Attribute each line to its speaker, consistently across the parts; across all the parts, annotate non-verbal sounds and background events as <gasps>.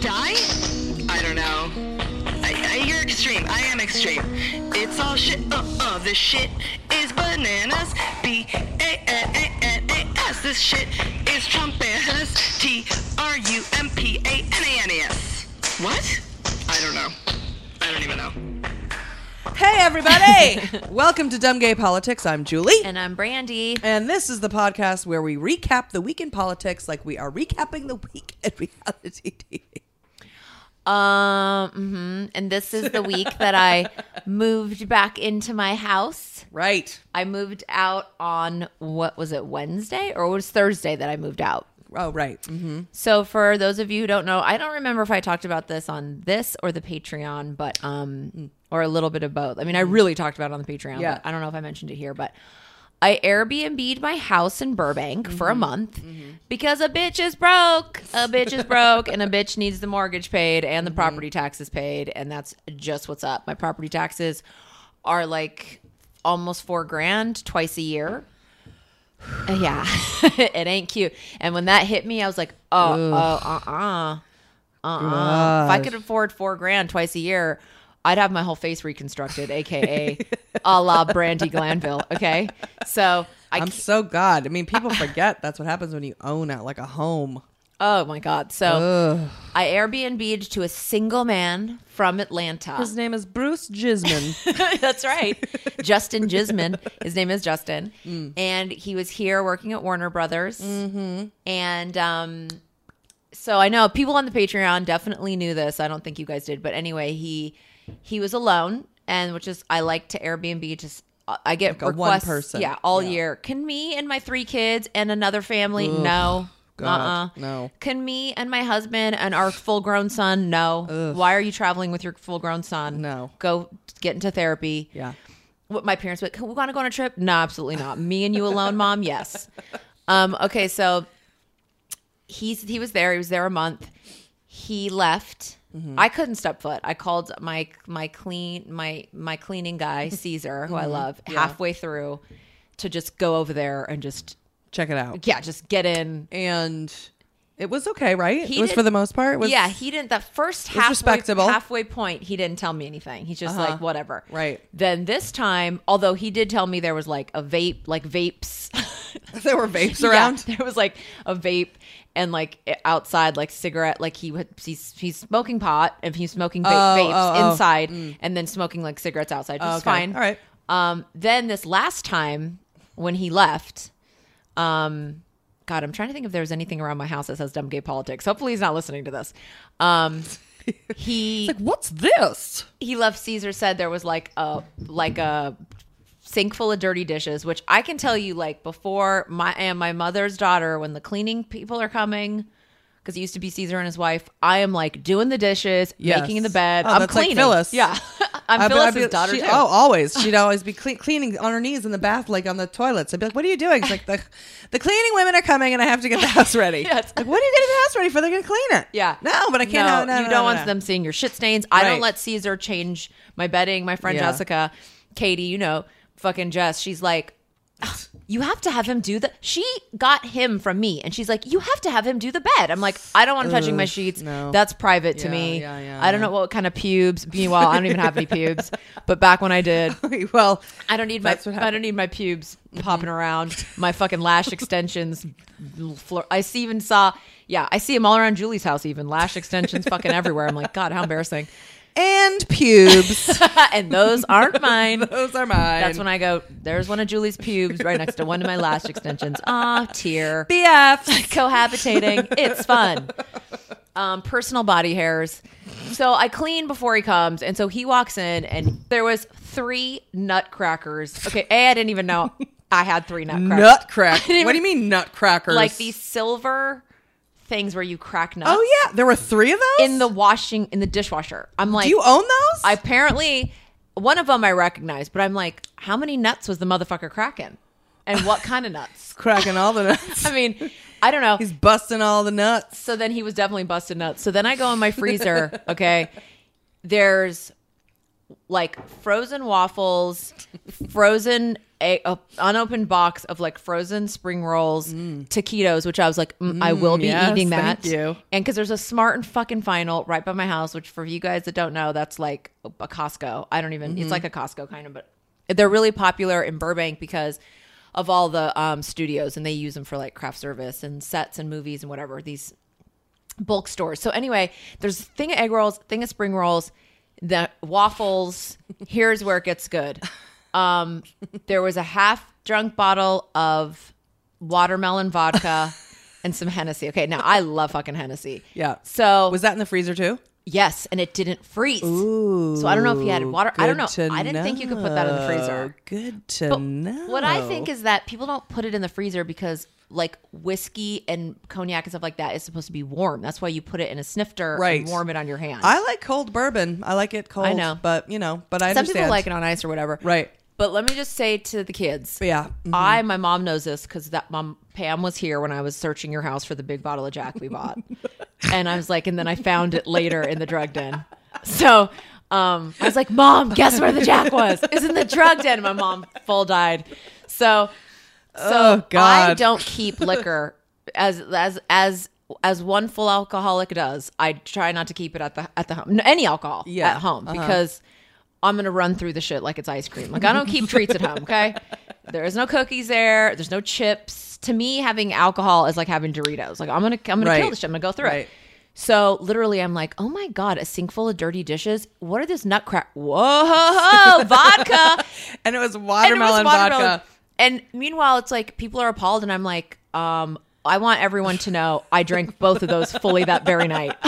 Speaker 1: Gonna die? I don't know. I, I, you're extreme. I am extreme. It's all shit. Uh uh. This shit is bananas. B A N A N A S. This shit is Trumpanas. T R U M P A N A N A S. What? I don't know. I don't even know.
Speaker 2: Hey, everybody! <laughs> Welcome to Dumb Gay Politics. I'm Julie.
Speaker 3: And I'm Brandy.
Speaker 2: And this is the podcast where we recap the week in politics like we are recapping the week in reality TV.
Speaker 3: Um, mhm. and this is the week that I <laughs> moved back into my house.
Speaker 2: Right.
Speaker 3: I moved out on what was it Wednesday or it was Thursday that I moved out.
Speaker 2: Oh, right. hmm
Speaker 3: So for those of you who don't know, I don't remember if I talked about this on this or the Patreon, but um or a little bit of both. I mean, I really talked about it on the Patreon,
Speaker 2: Yeah.
Speaker 3: but I don't know if I mentioned it here, but I Airbnb'd my house in Burbank for a month because a bitch is broke. A bitch is broke and a <laughs> bitch needs the mortgage paid and the property taxes paid. And that's just what's up. My property taxes are like almost four grand twice a year. <sighs> Yeah, <laughs> it ain't cute. And when that hit me, I was like, oh, oh, uh, uh, uh, uh. If I could afford four grand twice a year, I'd have my whole face reconstructed, aka a la Brandi Glanville. Okay, so I,
Speaker 2: I'm so God. I mean, people forget that's what happens when you own it, like a home.
Speaker 3: oh my god, so I Airbnb'd to a single man from Atlanta.
Speaker 2: His name is Bruce Gisman. <laughs>
Speaker 3: That's right. Justin Gisman. His name is Justin.
Speaker 2: Mm.
Speaker 3: And he was here working at Warner Brothers. Mm-hmm. And um, so I know people on the Patreon definitely knew this. I don't think you guys did. But anyway, he he was alone. And which is, I like to Airbnb just. I get
Speaker 2: Like a one person.
Speaker 3: yeah, all
Speaker 2: Yeah.
Speaker 3: year. Can me and my three kids and another family? no,
Speaker 2: God,
Speaker 3: uh-uh.
Speaker 2: no.
Speaker 3: Can me and my husband and our full grown son? No. Why are you traveling with your full grown son?
Speaker 2: No.
Speaker 3: Go get into therapy.
Speaker 2: Yeah.
Speaker 3: What my parents would, we want to go on a trip? No, absolutely not. Me and you alone, mom? Yes. <laughs> Um, okay, so he's he was there. He was there a month. He left. I couldn't step foot. I called my my clean my my cleaning guy <laughs> Caesar, who I love, halfway through to just go over there and just
Speaker 2: Check it out.
Speaker 3: yeah, just get in.
Speaker 2: And it was okay, right?
Speaker 3: He
Speaker 2: it was for the most part. Was,
Speaker 3: yeah, he didn't. That first halfway,
Speaker 2: respectable.
Speaker 3: halfway point, he didn't tell me anything. He's just
Speaker 2: Uh-huh.
Speaker 3: like whatever.
Speaker 2: Right.
Speaker 3: Then this time, although he did tell me there was like a vape, like vapes <laughs>
Speaker 2: there were vapes <laughs>
Speaker 3: Yeah,
Speaker 2: around.
Speaker 3: there was like a vape and like outside, like cigarette, like he would he's he's smoking pot and he's smoking va-
Speaker 2: Oh,
Speaker 3: vapes
Speaker 2: oh, oh.
Speaker 3: inside and then smoking like cigarettes outside, which
Speaker 2: Oh,
Speaker 3: is fine.
Speaker 2: All right.
Speaker 3: Um, then this last time when he left, um, God, I'm trying to think if there was anything around my house that says dumb gay politics. Hopefully he's not listening to this. Um, <laughs> he
Speaker 2: Like, what's this?
Speaker 3: he left Caesar said there was like a like a sink full of dirty dishes, which I can tell you like before my and my mother's daughter when the cleaning people are coming because it used to be Caesar and his wife. I am like doing the dishes,
Speaker 2: Yes.
Speaker 3: making the bed.
Speaker 2: Oh,
Speaker 3: I'm
Speaker 2: that's like
Speaker 3: cleaning.
Speaker 2: Phyllis.
Speaker 3: Yeah, <laughs> I'm
Speaker 2: I'd be-
Speaker 3: Phyllis's
Speaker 2: I'd be-
Speaker 3: daughter
Speaker 2: she-
Speaker 3: too.
Speaker 2: Oh, always. <laughs> She'd always be cle- cleaning on her knees in the bath, like on the toilets. I'd be like, "What are you doing?" It's like the the cleaning women are coming, and I have to get the house ready. <laughs>
Speaker 3: Yeah, it's-
Speaker 2: like, what are you getting the house ready for? They're gonna clean it.
Speaker 3: Yeah.
Speaker 2: No, but I can't.
Speaker 3: No,
Speaker 2: have, no,
Speaker 3: you
Speaker 2: no,
Speaker 3: don't
Speaker 2: no,
Speaker 3: want
Speaker 2: no.
Speaker 3: them seeing your shit stains. I don't let Caesar change my bedding. My friend
Speaker 2: Yeah.
Speaker 3: Jessica, Katie, you know, fucking Jess, she's like, you have to have him do the. She got him from me, and she's like, you have to have him do the bed. I'm like, I don't want him touching my sheets.
Speaker 2: no.
Speaker 3: That's private to
Speaker 2: Yeah,
Speaker 3: me.
Speaker 2: yeah, yeah,
Speaker 3: I don't know what kind of pubes. Meanwhile, I don't even have any pubes. <laughs> But back when I did, <laughs>
Speaker 2: well,
Speaker 3: I don't need my I don't need my pubes popping around. My fucking lash <laughs> extensions. Floor. I even saw. Yeah, I see them all around Julie's house. Even lash extensions, fucking everywhere. I'm like, God, how embarrassing.
Speaker 2: And pubes. <laughs>
Speaker 3: and those aren't <laughs> mine.
Speaker 2: Those are mine.
Speaker 3: That's when I go. There's one of Julie's pubes right next to one of my lash extensions. Ah, tear.
Speaker 2: BF. <laughs>
Speaker 3: Cohabitating. It's fun. Um, personal body hairs. So I clean before he comes, and so he walks in, and there was three nutcrackers. Okay, a I didn't even know I had three nutcrackers.
Speaker 2: Nutcracker. What do you mean nutcrackers?
Speaker 3: Like these silver things where you crack nuts.
Speaker 2: Oh yeah, there were three of those
Speaker 3: in the washing in the dishwasher. I'm like,
Speaker 2: Do you own those?
Speaker 3: I apparently one of them I recognize, but I'm like, how many nuts was the motherfucker cracking, and what kind of nuts? <laughs>
Speaker 2: cracking all the nuts. <laughs>
Speaker 3: I mean, I don't know.
Speaker 2: He's busting all the nuts.
Speaker 3: So then he was definitely busted nuts. So then I go in my freezer. <laughs> Okay, there's like frozen waffles, frozen a, a unopened box of like frozen spring rolls, taquitos, which I was like, mm, I will be
Speaker 2: yes,
Speaker 3: eating that.
Speaker 2: thank you.
Speaker 3: And because there's a Smart and fucking Final right by my house, which for you guys that don't know, that's like a Costco. I don't even.
Speaker 2: Mm-hmm.
Speaker 3: It's like a Costco kind of, but they're really popular in Burbank because of all the um, studios, and they use them for like craft service and sets and movies and whatever. These bulk stores. So anyway, there's a thing of egg rolls, thing of spring rolls, the waffles. Here's where it gets good. Um, there was a half drunk bottle of watermelon vodka <laughs> and some Hennessy. Okay, now I love fucking Hennessy.
Speaker 2: Yeah.
Speaker 3: So
Speaker 2: Was that in the freezer too?
Speaker 3: yes, and it didn't freeze. Ooh, so I don't know if he had water. I don't know. I didn't think you could put that in the freezer.
Speaker 2: Good to
Speaker 3: But
Speaker 2: know.
Speaker 3: What I think is that people don't put it in the freezer because like whiskey and cognac and stuff like that is supposed to be warm. That's why you put it in a snifter
Speaker 2: Right.
Speaker 3: and warm it on your hand.
Speaker 2: I like cold bourbon. I like it cold.
Speaker 3: I know.
Speaker 2: but you know, but I
Speaker 3: Some
Speaker 2: understand.
Speaker 3: people like it on ice or whatever.
Speaker 2: Right.
Speaker 3: But let me just say to the kids.
Speaker 2: Yeah. Mhm.
Speaker 3: I, my mom knows this because that mom Pam was here when I was searching your house for the big bottle of Jack we bought, <laughs> and I was like, and then I found it later in the drug den. So um, I was like, Mom, guess where the Jack was? It's in the drug den. My mom full died. So, so
Speaker 2: Oh, God.
Speaker 3: I don't keep liquor as as as as one full alcoholic does. I try not to keep it at the at the home. No, any alcohol
Speaker 2: Yeah.
Speaker 3: at home
Speaker 2: Uh-huh.
Speaker 3: because I'm gonna run through the shit like it's ice cream. Like I don't keep treats at home. Okay, <laughs> there is no cookies there. There's no chips. To me, having alcohol is like having Doritos. Like I'm gonna I'm gonna kill this shit. I'm gonna go through
Speaker 2: Right.
Speaker 3: it. So literally, I'm like, oh my god, a sink full of dirty dishes. What are this nut crack? Whoa, <laughs> vodka
Speaker 2: and it was
Speaker 3: and it was
Speaker 2: watermelon, vodka.
Speaker 3: And meanwhile, it's like people are appalled, and I'm like, um, I want everyone to know I drank both of those fully that very night. <laughs>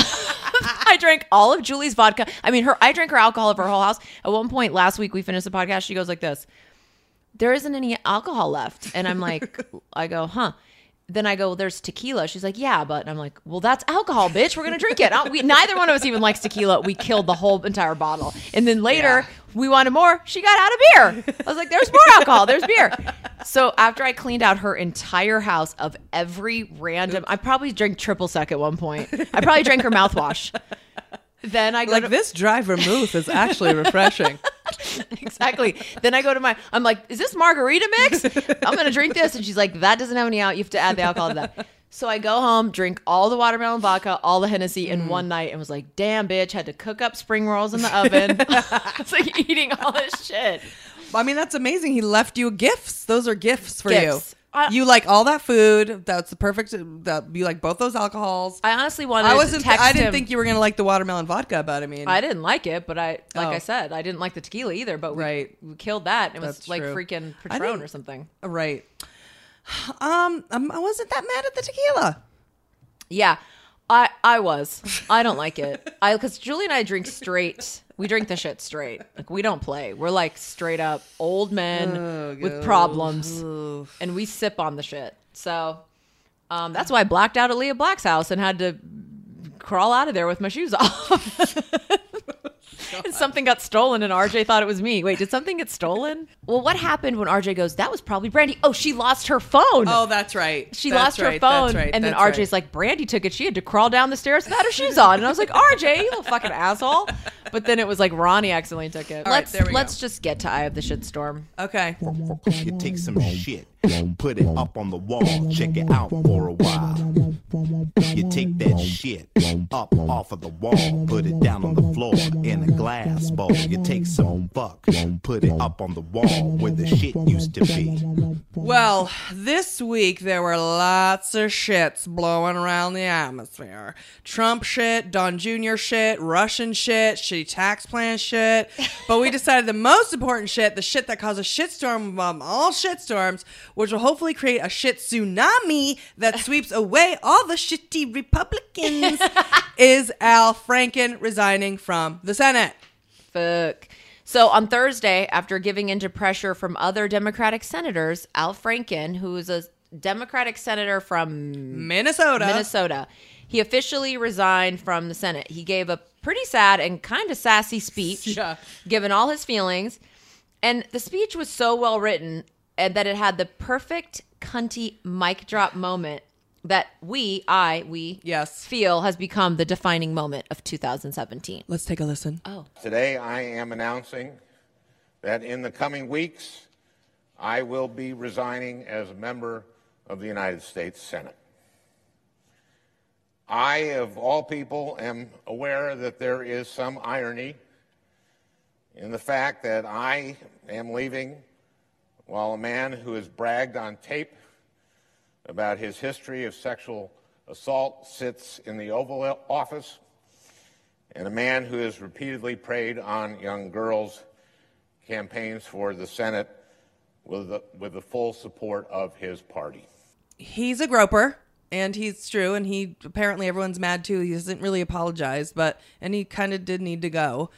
Speaker 3: I drank all of Julie's vodka. I mean, her. I drank her alcohol of her whole house. At one point last week, we finished the podcast. She goes like this: "There isn't any alcohol left," and I'm <laughs> like, I go, huh. Then I go, well, there's tequila. She's like, yeah, but and I'm like, well, that's alcohol, bitch. We're gonna drink it. We, neither one of us even likes tequila. We killed the whole entire bottle, and then later
Speaker 2: Yeah.
Speaker 3: we wanted more. She got out of beer. I was like, there's more alcohol. There's beer. So after I cleaned out her entire house of every random, I probably drank triple sec at one point. I probably drank her mouthwash. Then I go
Speaker 2: Like
Speaker 3: to,
Speaker 2: this dry vermouth is actually refreshing. <laughs>
Speaker 3: exactly. Then I go to my, I'm like, is this margarita mix? I'm gonna drink this, and she's like, that doesn't have any out. You have to add the alcohol to that. So I go home, drink all the watermelon vodka, all the Hennessy in mm. one night, and was like, damn, bitch, had to cook up spring rolls in the oven. <laughs> <laughs> it's like eating all this shit.
Speaker 2: I mean, that's amazing. He left you gifts. Those are gifts for
Speaker 3: Gifts.
Speaker 2: you.
Speaker 3: I-
Speaker 2: you like all that food. That's the perfect. That you like both those alcohols.
Speaker 3: I honestly wanted
Speaker 2: I
Speaker 3: to
Speaker 2: wasn't. I didn't
Speaker 3: him.
Speaker 2: think you were gonna like the watermelon vodka, but I mean,
Speaker 3: I didn't like it, but I, like
Speaker 2: Oh.
Speaker 3: I said, I didn't like the tequila either. But we,
Speaker 2: Right.
Speaker 3: we killed that. It was
Speaker 2: That's
Speaker 3: like
Speaker 2: true.
Speaker 3: freaking Patron or something.
Speaker 2: right. <sighs> Um, um, I wasn't that mad at the tequila.
Speaker 3: Yeah, I I was. I don't like it. I because Julie and I drink straight. We drink the shit straight. Like we don't play. We're like straight up old men
Speaker 2: Oh,
Speaker 3: with problems, and we sip on the shit. So um, that's why I blacked out at Leah Black's house and had to crawl out of there with my shoes off. <laughs> and <laughs> <laughs> something got stolen, and RJ thought it was me. Wait, did something get stolen? Well, what happened when RJ goes? That was probably Brandy. Oh, she lost her phone.
Speaker 2: Oh, that's right.
Speaker 3: She
Speaker 2: That's
Speaker 3: lost her phone,
Speaker 2: That's right.
Speaker 3: and then RJ's
Speaker 2: right.
Speaker 3: like, "Brandy took it. She had to crawl down the stairs without her shoes on." And I was like, "RJ, you little fucking asshole!" But then it was like Ronnie accidentally took it.
Speaker 2: All right,
Speaker 3: let's
Speaker 2: there we
Speaker 3: let's
Speaker 2: go.
Speaker 3: just get to Eye of the Shitstorm.
Speaker 2: okay.
Speaker 4: You takes some shit, <laughs> put it up on the wall, check it out for a while. <laughs> You take that shit up off of the wall, put it down on the floor in a glass bowl. You take some fuck, put it up on the wall where the shit used to be.
Speaker 2: Well, this week there were lots of shits blowing around the atmosphere. Trump shit, Don Jr. shit, Russian shit, shitty tax plan shit. But we <laughs> decided the most important shit, the shit that causes shitstorm of um, all shitstorms, which will hopefully create a shit tsunami that <laughs> sweeps away all the shitty Republicans, <laughs> is Al Franken resigning from the Senate.
Speaker 3: Fuck. So on Thursday, after giving into pressure from other Democratic senators, Al Franken, who is a Democratic senator from
Speaker 2: Minnesota.
Speaker 3: Minnesota. He officially resigned from the Senate. He gave a pretty sad and kind of sassy speech,
Speaker 2: Yeah.
Speaker 3: given all his feelings. And the speech was so well written and that it had the perfect cunty mic drop moment that we, I, we,
Speaker 2: Yes.
Speaker 3: feel has become the defining moment of 2017.
Speaker 2: Let's take a listen.
Speaker 3: Oh,
Speaker 5: Today, I am announcing that in the coming weeks, I will be resigning as a member of the United States Senate. I, of all people, am aware that there is some irony in the fact that I am leaving while a man who has bragged on tape about his history of sexual assault sits in the Oval Office and a man who has repeatedly preyed on young girls campaigns for the Senate with the, with the full support of his party.
Speaker 2: He's a groper, and he's true, and he apparently everyone's mad too. He hasn't really apologized but and he kind of did need to go.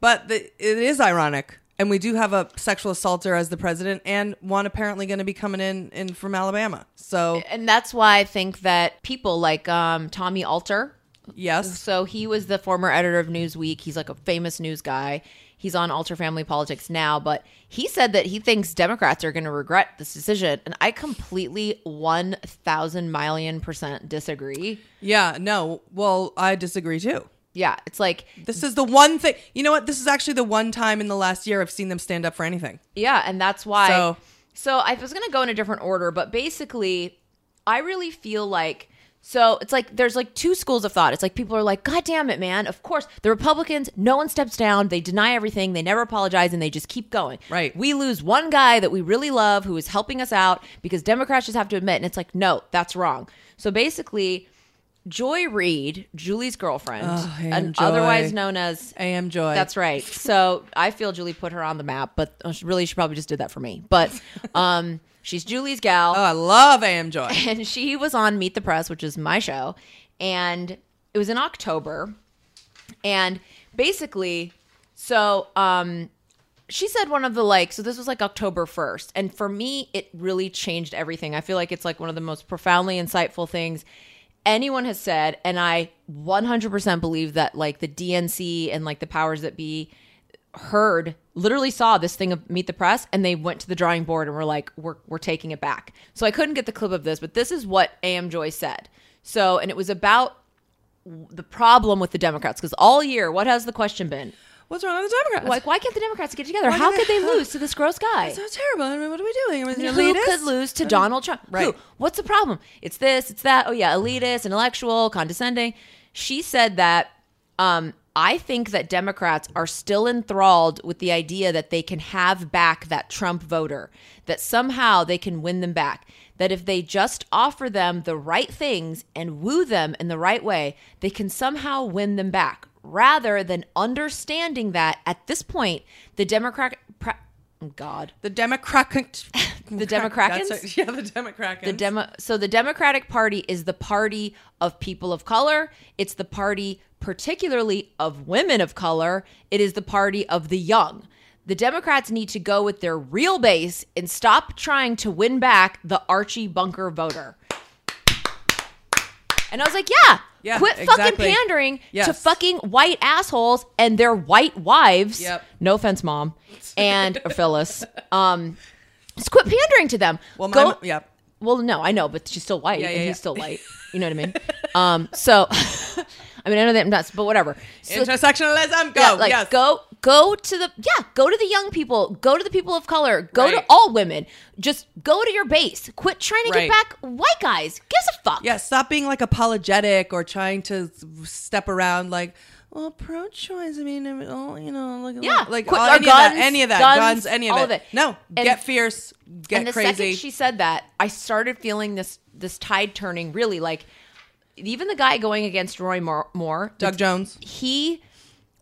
Speaker 2: But the, it is ironic, and we do have a sexual assaulter as the president, and one apparently going to be coming in, in from Alabama. So
Speaker 3: and that's why I think that people like um, Tommy Alter,
Speaker 2: yes,
Speaker 3: So he was the former editor of Newsweek. He's like a famous news guy. He's on Alter Family Politics now, but he said that he thinks Democrats are going to regret this decision. And I completely 1,000 million percent disagree.
Speaker 2: yeah, no. Well, I disagree too.
Speaker 3: Yeah, it's like,
Speaker 2: This is the one thing. You know what? This is actually the one time in the last year I've seen them stand up for anything.
Speaker 3: yeah, and that's why.
Speaker 2: So-
Speaker 3: So, I was going to go in a different order, but basically, I really feel like. So it's like there's like two schools of thought. It's like people are like, God damn it, man. Of course, the Republicans, no one steps down. They deny everything. They never apologize and they just keep going.
Speaker 2: Right.
Speaker 3: We lose one guy that we really love who is helping us out because Democrats just have to admit. And it's like, no, that's wrong. So basically, Joy Reid, Julie's girlfriend,
Speaker 2: Oh,
Speaker 3: and
Speaker 2: Joy.
Speaker 3: otherwise known as
Speaker 2: AM Joy.
Speaker 3: that's right. So I feel Julie put her on the map, but uh, really she probably just did that for me. But <laughs> um, she's Julie's gal,
Speaker 2: Oh, I love AM Joy.
Speaker 3: and she was on Meet the Press, which is my show, and it was in October, and basically, so um, she said one of the like so this was like October 1st and for me it really changed everything. I feel like it's like one of the most profoundly insightful things anyone has said and I 100% believe that like the DNC and like the powers that be heard literally saw this thing of meet the press and they went to the drawing board and were like we're we're taking it back. So I couldn't get the clip of this but this is what AM Joy said. So and it was about the problem with the Democrats because all year what has the question been?
Speaker 2: What's wrong with the Democrats?
Speaker 3: Like, why can't the Democrats get together?
Speaker 2: Why
Speaker 3: How could
Speaker 2: they-
Speaker 3: they lose to this gross guy?
Speaker 2: so terrible. I mean, what are we doing? I mean,
Speaker 3: Who
Speaker 2: elitist?
Speaker 3: could lose to Donald Trump?
Speaker 2: Right.
Speaker 3: Who? What's the problem? It's this, it's that. Oh, yeah, elitist, intellectual, condescending. She said that um, I think that Democrats are still enthralled with the idea that they can have back that Trump voter, that somehow they can win them back. That if they just offer them the right things and woo them in the right way, they can somehow win them back. Rather than understanding that at this point, the Democrat Pra- God.
Speaker 2: The Democrat <laughs>
Speaker 3: The Democrats?
Speaker 2: Right. <laughs> Yeah, the Democrats.
Speaker 3: The demo so the Democratic Party is the party of people of color. It's the party particularly of women of color. It is the party of the young. The Democrats need to go with their real base and stop trying to win back the Archie Bunker voter. And I was like, yeah,
Speaker 2: Yeah,
Speaker 3: quit fucking
Speaker 2: exactly.
Speaker 3: pandering to fucking white assholes and their white wives.
Speaker 2: Yep.
Speaker 3: No offense, mom <laughs> and Phyllis. Um, just quit pandering to them.
Speaker 2: Well, my,
Speaker 3: Go-
Speaker 2: yeah.
Speaker 3: well, no, I know, but she's still white,
Speaker 2: Yeah, yeah,
Speaker 3: and
Speaker 2: yeah.
Speaker 3: he's still white. You know what I mean? <laughs> um, so, <laughs> I mean, I know that I'm nuts, but whatever. So,
Speaker 2: Intersectionalism. Go.
Speaker 3: yeah, like
Speaker 2: yes.
Speaker 3: go, go to the yeah, go to the young people, go to the people of color, go to all women. Just go to your base. Quit trying to
Speaker 2: Right.
Speaker 3: get back white guys. Gives a fuck.
Speaker 2: Yeah, stop being like apologetic or trying to step around like, well, pro-choice. I mean, I mean, oh, you know, like,
Speaker 3: Yeah, oh,
Speaker 2: like
Speaker 3: quit-
Speaker 2: all- any of that,
Speaker 3: guns,
Speaker 2: any of that,
Speaker 3: guns,
Speaker 2: guns, any of
Speaker 3: all
Speaker 2: it.
Speaker 3: of it.
Speaker 2: No,
Speaker 3: And-
Speaker 2: get fierce, get crazy.
Speaker 3: and the
Speaker 2: crazy.
Speaker 3: second she said that, I started feeling this this tide turning. Really, like even the guy going against Roy Moore
Speaker 2: Doug Jones.
Speaker 3: he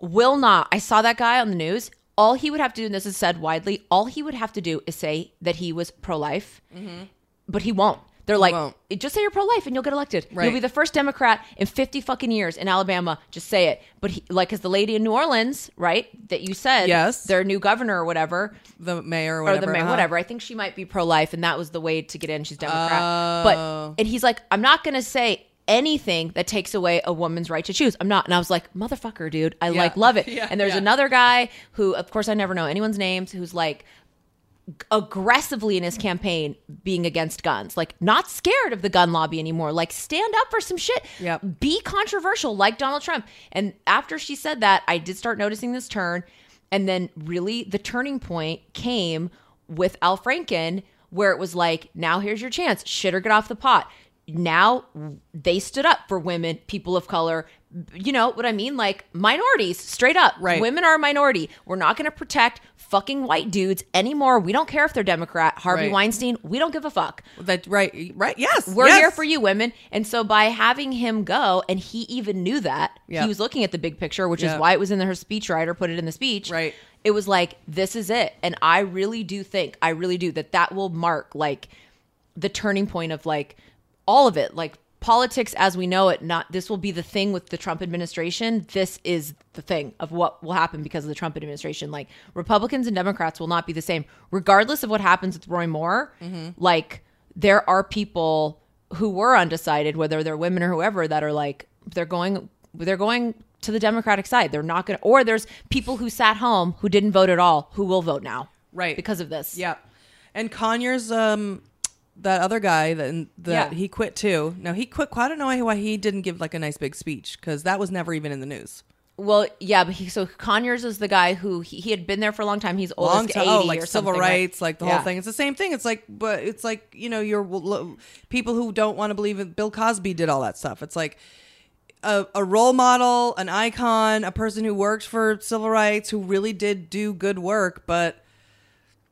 Speaker 3: will not. I saw that guy on the news. All he would have to do, and this is said widely, all he would have to do is say that he was pro life,
Speaker 2: Mm-hmm.
Speaker 3: but he won't. They're like,
Speaker 2: won't.
Speaker 3: just say you're pro life and you'll get elected.
Speaker 2: Right.
Speaker 3: You'll be the first Democrat in 50 fucking years in Alabama. Just say it. But he, like, as the lady in New Orleans, right, that you said,
Speaker 2: Yes.
Speaker 3: their new governor or whatever,
Speaker 2: the mayor or
Speaker 3: or
Speaker 2: whatever.
Speaker 3: the mayor,
Speaker 2: uh-huh.
Speaker 3: whatever. I think she might be pro life, and that was the way to get in. She's Democrat.
Speaker 2: Oh.
Speaker 3: But and he's like, I'm not gonna say anything that takes away a woman's right to choose. I'm not. And I was like, motherfucker, dude, I
Speaker 2: Yeah.
Speaker 3: like love it. <laughs>
Speaker 2: Yeah,
Speaker 3: and there's
Speaker 2: yeah.
Speaker 3: another guy who, of course, I never know anyone's names, who's like aggressively in his campaign being against guns like not scared of the gun lobby anymore like stand up for some shit
Speaker 2: Yep.
Speaker 3: be controversial like Donald Trump. And after she said that, I did start noticing this turn. And then really the turning point came with Al Franken, where it was like, now here's your chance. Shit or get off the pot. Now they stood up for women, people of color. You know what I mean? Like minorities, straight up.
Speaker 2: Right.
Speaker 3: Women are a minority. We're not going to protect fucking white dudes anymore. We don't care if they're Democrat. Harvey
Speaker 2: Right.
Speaker 3: Weinstein, we don't give a fuck.
Speaker 2: That right, right. Yes,
Speaker 3: We're
Speaker 2: yes.
Speaker 3: here for you, women. And so by having him go, and he even knew that,
Speaker 2: Yeah.
Speaker 3: he was looking at the big picture, which
Speaker 2: Yeah.
Speaker 3: is why it was in her speechwriter, put it in the speech.
Speaker 2: Right.
Speaker 3: It was like, this is it. And I really do think, I really do, that that will mark like the turning point of like all of it. Like politics as we know it, not this will be the thing with the Trump administration. This is the thing of what will happen because of the Trump administration. Like Republicans and Democrats will not be the same, regardless of what happens with Roy Moore. Like there are people who were undecided, whether they're women or whoever, that are like they're going they're going to the Democratic side. They're not going to, or there's people who sat home who didn't vote at all who will vote now,
Speaker 2: Right.
Speaker 3: Because of this.
Speaker 2: Yeah, and Conyers, um, that other guy that that
Speaker 3: Yeah.
Speaker 2: he quit too. Now he quit. I don't know why he didn't give like a nice big speech because that was never even in the news.
Speaker 3: Well, yeah, but he so Conyers is the guy who he, he had been there for a long time. He's
Speaker 2: Long
Speaker 3: oldest
Speaker 2: time, oh, like
Speaker 3: or
Speaker 2: civil
Speaker 3: something, right?
Speaker 2: rights, like the
Speaker 3: Yeah.
Speaker 2: whole thing. It's the same thing. It's like, but it's like you know, you're lo- people who don't want to believe it. Bill Cosby did all that stuff. It's like a, a role model, an icon, a person who worked for civil rights, who really did do good work, but.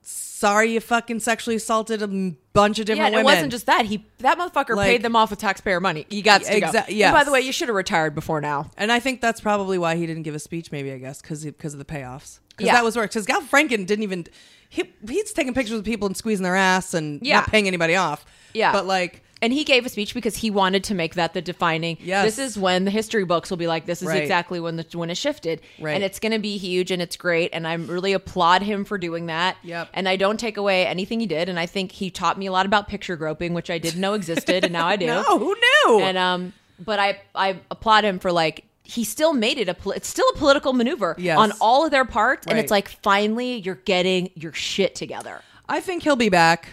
Speaker 2: Sorry, you fucking sexually assaulted a bunch of different Yeah,
Speaker 3: and it wasn't just that. He that motherfucker
Speaker 2: Like-
Speaker 3: paid them off with taxpayer money. You got to go.
Speaker 2: Exa-
Speaker 3: And by the way, you should have retired before now.
Speaker 2: And I think that's probably why he didn't give a speech. Maybe I guess because because of the payoffs. Because
Speaker 3: Yeah.
Speaker 2: that was work. Because Gal Franken didn't even he he's taking pictures with people and squeezing their ass and
Speaker 3: Yeah.
Speaker 2: not paying anybody off.
Speaker 3: Yeah.
Speaker 2: but like
Speaker 3: And he gave a speech because he wanted to make that the defining.
Speaker 2: Yes.
Speaker 3: This is when the history books will be like, this is
Speaker 2: Right.
Speaker 3: exactly when the when it shifted.
Speaker 2: Right.
Speaker 3: And it's going to be huge and it's great. And I really applaud him for doing that.
Speaker 2: Yep.
Speaker 3: And I don't take away anything he did. And I think he taught me a lot about picture groping, which I didn't know existed, and now I <laughs> do.
Speaker 2: no, who knew?
Speaker 3: And um, but I I applaud him for like he still made it a pol- it's still a political maneuver
Speaker 2: Yes.
Speaker 3: on all of their parts, and it's like finally you're getting your shit together.
Speaker 2: I think he'll be back.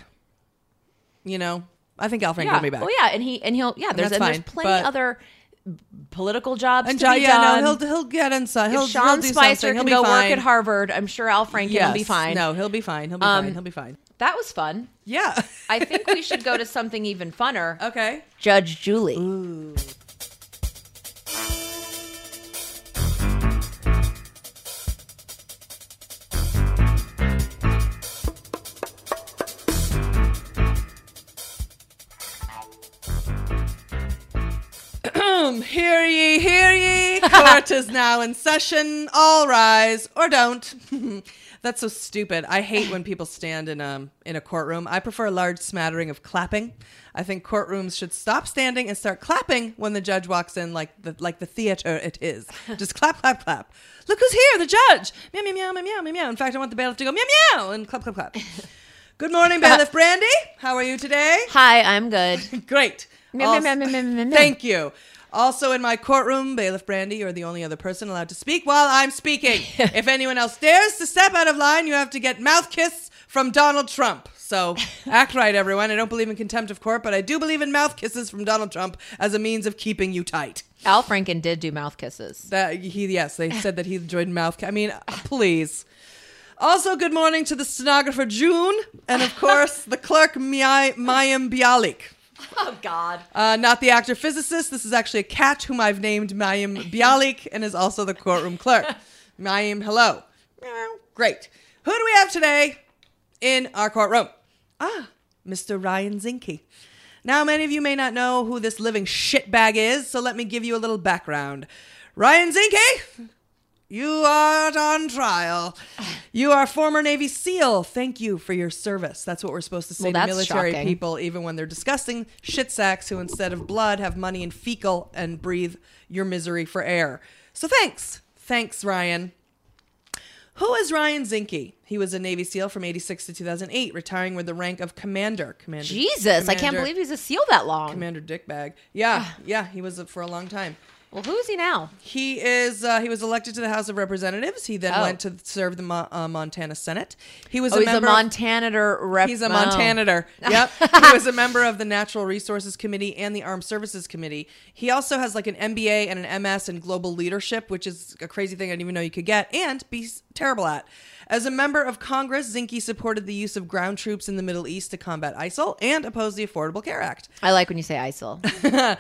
Speaker 2: You know, I think Al Franken
Speaker 3: yeah.
Speaker 2: will be back.
Speaker 3: Well, yeah, and he and he'll yeah. There's and there's plenty
Speaker 2: but-
Speaker 3: other political jobs
Speaker 2: and
Speaker 3: to be
Speaker 2: yeah,
Speaker 3: done.
Speaker 2: no, he'll he'll get inside. He'll,
Speaker 3: if Sean
Speaker 2: he'll do
Speaker 3: Spicer
Speaker 2: something. He'll
Speaker 3: can go
Speaker 2: fine.
Speaker 3: work at Harvard, I'm sure Al Franken
Speaker 2: Yes.
Speaker 3: will be fine.
Speaker 2: No, he'll be fine. He'll be
Speaker 3: Um,
Speaker 2: fine. He'll be fine.
Speaker 3: That was fun.
Speaker 2: Yeah.
Speaker 3: I think we <laughs> should go to something even funner.
Speaker 2: okay.
Speaker 3: Judge Julie.
Speaker 2: Um, ye, hear ye. Court is now in session. All rise or don't. <laughs> That's so stupid. I hate when people stand in a in a courtroom. I prefer a large smattering of clapping. I think courtrooms should stop standing and start clapping when the judge walks in, like the like the theater it is. <laughs> Just clap, clap, clap. Look who's here, the judge. Meow, meow, meow, meow, meow, meow, meow. In fact, I want the bailiff to go meow, meow, and clap, clap, clap. <laughs> Good morning, bailiff Brandy. How are you today?
Speaker 3: Hi, I'm good.
Speaker 2: Great.
Speaker 3: Meow, meow, meow, meow, meow, meow.
Speaker 2: Thank you. Also in my courtroom, Bailiff Brandy, you're the only other person allowed to speak while I'm speaking. <laughs> if anyone else dares to step out of line, you have to get mouth kiss from Donald Trump. So <laughs> act right, everyone. I don't believe in contempt of court, but I do believe in mouth kisses from Donald Trump as a means of keeping you tight.
Speaker 3: Al Franken did do mouth kisses.
Speaker 2: That he, yes, they said that he enjoyed mouth. I mean, please. Also, good morning to the stenographer June, and of course the clerk Mayim Bialik. <laughs>
Speaker 3: Oh God.
Speaker 2: Uh, not the actor physicist. This is actually a cat whom I've named Mayim Bialik and is also the courtroom clerk. <laughs> Mayim, hello. Great. Who do we have today in our courtroom? Ah, Mr. Ryan Zinke. Now, many of you may not know who this living shitbag is, so let me give you a little background. Ryan Zinke You are on trial. You are former Navy SEAL. Thank you for your service. That's what we're supposed to say
Speaker 3: Well,
Speaker 2: to military
Speaker 3: shocking.
Speaker 2: people, even when they're disgusting shit sacks who, instead of blood, have money in fecal and breathe your misery for air. So thanks. Thanks, Ryan. Who is Ryan Zinke? He was a Navy SEAL from 86 to 2008, retiring with the rank of commander. Commander.
Speaker 3: Jesus, I can't believe he's a seal that long.
Speaker 2: Commander Dickbag. Yeah, ah. yeah, he was for a long time.
Speaker 3: Well, who is he now?
Speaker 2: He is. Uh, he was elected to the House of Representatives. He then
Speaker 3: Oh.
Speaker 2: went to serve the Mo- uh, Montana Senate. He was
Speaker 3: Oh,
Speaker 2: a
Speaker 3: he's a
Speaker 2: member. of-
Speaker 3: Montanator rep.
Speaker 2: He's a
Speaker 3: oh.
Speaker 2: Montanator. Yep. <laughs> he was a member of the Natural Resources Committee and the Armed Services Committee. He also has like an MBA and an MS in global leadership, which is a crazy thing I didn't even know you could get and be s- terrible at. As a member of Congress, Zinke supported the use of ground troops in the Middle East to combat ISIL and opposed the Affordable Care Act.
Speaker 3: I like when you say ISIL.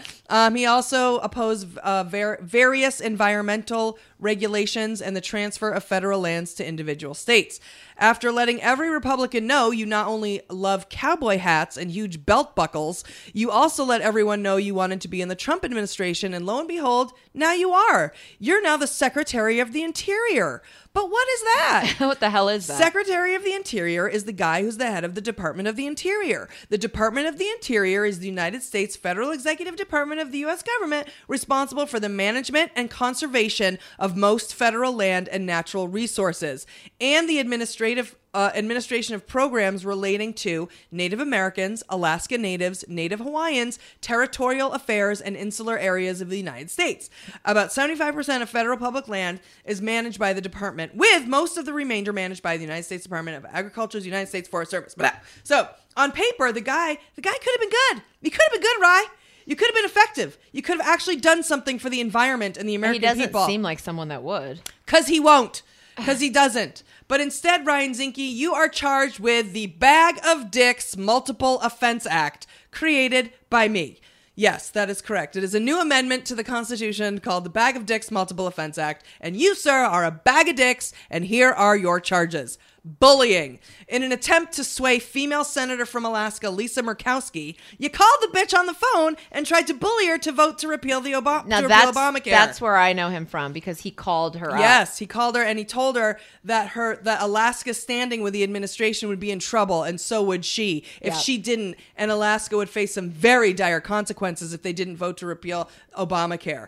Speaker 3: <laughs>
Speaker 2: Um, he also opposed uh, var- various environmental regulations and the transfer of federal lands to individual states. After letting every Republican know you not only love cowboy hats and huge belt buckles, you also let everyone know you wanted to be in the Trump administration, and lo and behold, now you are. You're now the Secretary of the Interior. But what is that? <laughs>
Speaker 3: what the hell is that?
Speaker 2: Secretary of the Interior is the guy who's the head of the Department of the Interior. The Department of the Interior is the United States Federal Executive Department of the U.S. government responsible for the management and conservation of most federal land and natural resources and the administrative. Uh, administration of programs relating to Native Americans, Alaska Natives, Native Hawaiians, territorial affairs, and insular areas of the United States. About 75% of federal public land is managed by the department, with most of the remainder managed by the United States Department of Agriculture's United States Forest Service. Blah. So, on paper, the guy, the guy could have been good. He could have been good, Rye. You could have been effective. You could have actually done something for the environment and the American people.
Speaker 3: he doesn't
Speaker 2: people.
Speaker 3: seem like someone that would.
Speaker 2: Because he won't. Because he doesn't. But instead, Ryan Zinke, you are charged with the Bag of Dicks Multiple Offense Act, created by me. Yes, that is correct. It is a new amendment to the Constitution called the Bag of Dicks Multiple Offense Act. And you, sir, are a bag of dicks, and here are your charges. Bullying. In an attempt to sway female senator from Alaska, Lisa Murkowski, you called the bitch on the phone and tried to bully her to vote to repeal the Obama
Speaker 3: Now that's
Speaker 2: Obamacare.
Speaker 3: that's where I know him from because he called her up.
Speaker 2: Yes, he called her and he told her that her that Alaska's standing with the administration would be in trouble, and so would she if
Speaker 3: Yeah.
Speaker 2: she didn't. And Alaska would face some very dire consequences if they didn't vote to repeal Obamacare.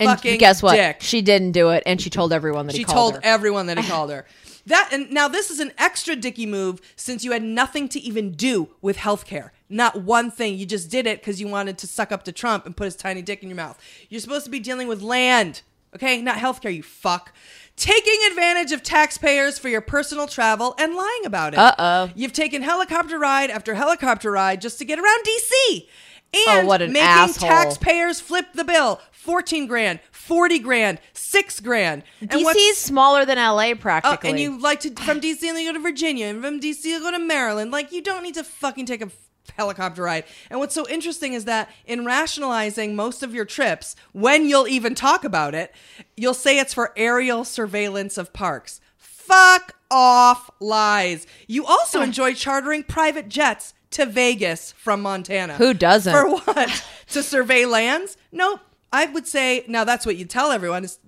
Speaker 3: And
Speaker 2: Fucking
Speaker 3: guess what?
Speaker 2: Dick.
Speaker 3: She didn't do it, and she told everyone that
Speaker 2: She
Speaker 3: he called
Speaker 2: told
Speaker 3: her.
Speaker 2: everyone that he called her. <laughs> That and now this is an extra dicky move since you had nothing to even do with healthcare. Not one thing. You just did it because you wanted to suck up to Trump and put his tiny dick in your mouth. You're supposed to be dealing with land, okay? Not healthcare, you fuck. Taking advantage of taxpayers for your personal travel and lying about it.
Speaker 3: Uh-oh.
Speaker 2: You've taken helicopter ride after helicopter ride just to get around DC. Oh, and
Speaker 3: Oh, what an
Speaker 2: making
Speaker 3: asshole.
Speaker 2: taxpayers flip the bill. 14 grand, 40 grand, 6 grand. And
Speaker 3: DC is smaller than LA
Speaker 2: Oh,
Speaker 3: practically.
Speaker 2: and you like to from DC and then you go to Virginia, and from DC you go to Maryland. Like you don't need to fucking take a helicopter ride. And what's so interesting is that in rationalizing most of your trips, when you'll even talk about it, you'll say it's for aerial surveillance of parks. Fuck off, lies. You also enjoy chartering private jets to Vegas from Montana.
Speaker 3: Who doesn't?
Speaker 2: For what? <laughs> to survey lands? Nope. I would say now that's what you tell everyone. It's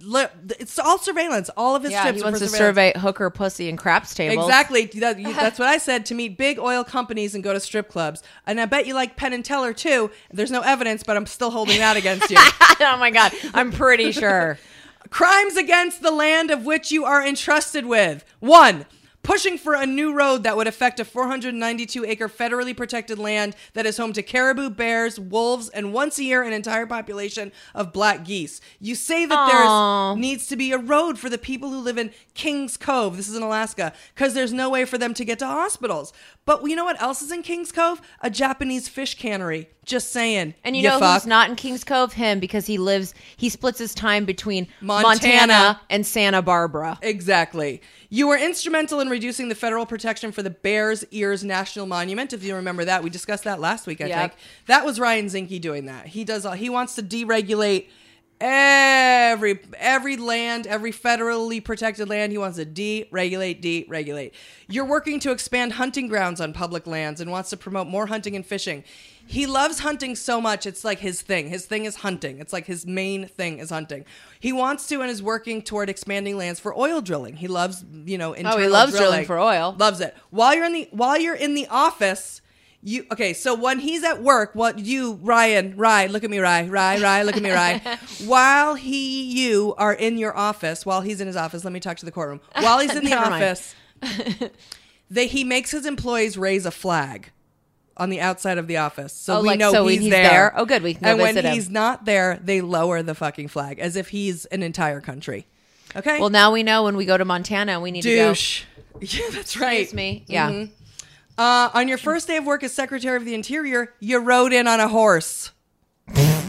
Speaker 2: it's all surveillance. All of his
Speaker 3: yeah,
Speaker 2: trips
Speaker 3: he wants to survey hooker, pussy, and craps tables.
Speaker 2: Exactly. That- you- that's what I said to meet big oil companies and go to strip clubs. And I bet you like Penn and Teller too. There's no evidence, but I'm still holding that against you. <laughs>
Speaker 3: oh my god, I'm pretty sure. <laughs>
Speaker 2: Crimes against the land of which you are entrusted with. One, pushing for a new road that would affect a 492 acre federally protected land that is home to caribou, bears, wolves, and once a year an entire population of black geese. You say that there needs to be a road for the people who live in Kings Cove. This is in Alaska because there's no way for them to get to hospitals. But you know what else is in Kings Cove? A Japanese fish cannery. Just saying.
Speaker 3: And you, know
Speaker 2: fuck.
Speaker 3: who's not in Kings Cove? Him, because he lives, he splits his time between
Speaker 2: Montana.
Speaker 3: Montana, and Santa Barbara.
Speaker 2: Exactly. You were instrumental in reducing the federal protection for the Bears Ears National Monument. If you remember that, we discussed that last week. I
Speaker 3: Yep.
Speaker 2: think that was Ryan Zinke doing that. He does. All, he wants to deregulate every every land, every federally protected land. He wants to deregulate, deregulate. You're working to expand hunting grounds on public lands and wants to promote more hunting and fishing. He loves hunting so much; it's like his thing. His thing is hunting. It's like his main thing is hunting. He wants to and is working toward expanding lands for oil drilling. He loves, you know, internal
Speaker 3: Oh, he loves drilling for oil.
Speaker 2: Loves it. While you're in the while you're in the office, you okay? So when he's at work, what you Ryan, Rye, look at me, Rye, Rye, Rye, look at me, Rye. <laughs> while he, you are in your office, while he's in his office, let me talk to the courtroom. While he's in <laughs> the
Speaker 3: Never mind.
Speaker 2: office, <laughs> they he makes his employees raise a flag on the outside of the office, so
Speaker 3: Oh,
Speaker 2: we
Speaker 3: like,
Speaker 2: know
Speaker 3: so
Speaker 2: he's,
Speaker 3: he's
Speaker 2: there.
Speaker 3: there? Oh, good, we can go
Speaker 2: and when
Speaker 3: visit him.
Speaker 2: he's not there, they lower the fucking flag as if he's an entire country. Okay.
Speaker 3: Well, now we know when we go to Montana, we need to go.
Speaker 2: douche. <laughs> Yeah, that's right.
Speaker 3: Excuse me. Yeah.
Speaker 2: Mhm. Uh, on your first day of work as Secretary of the Interior, you rode in on a horse. <laughs>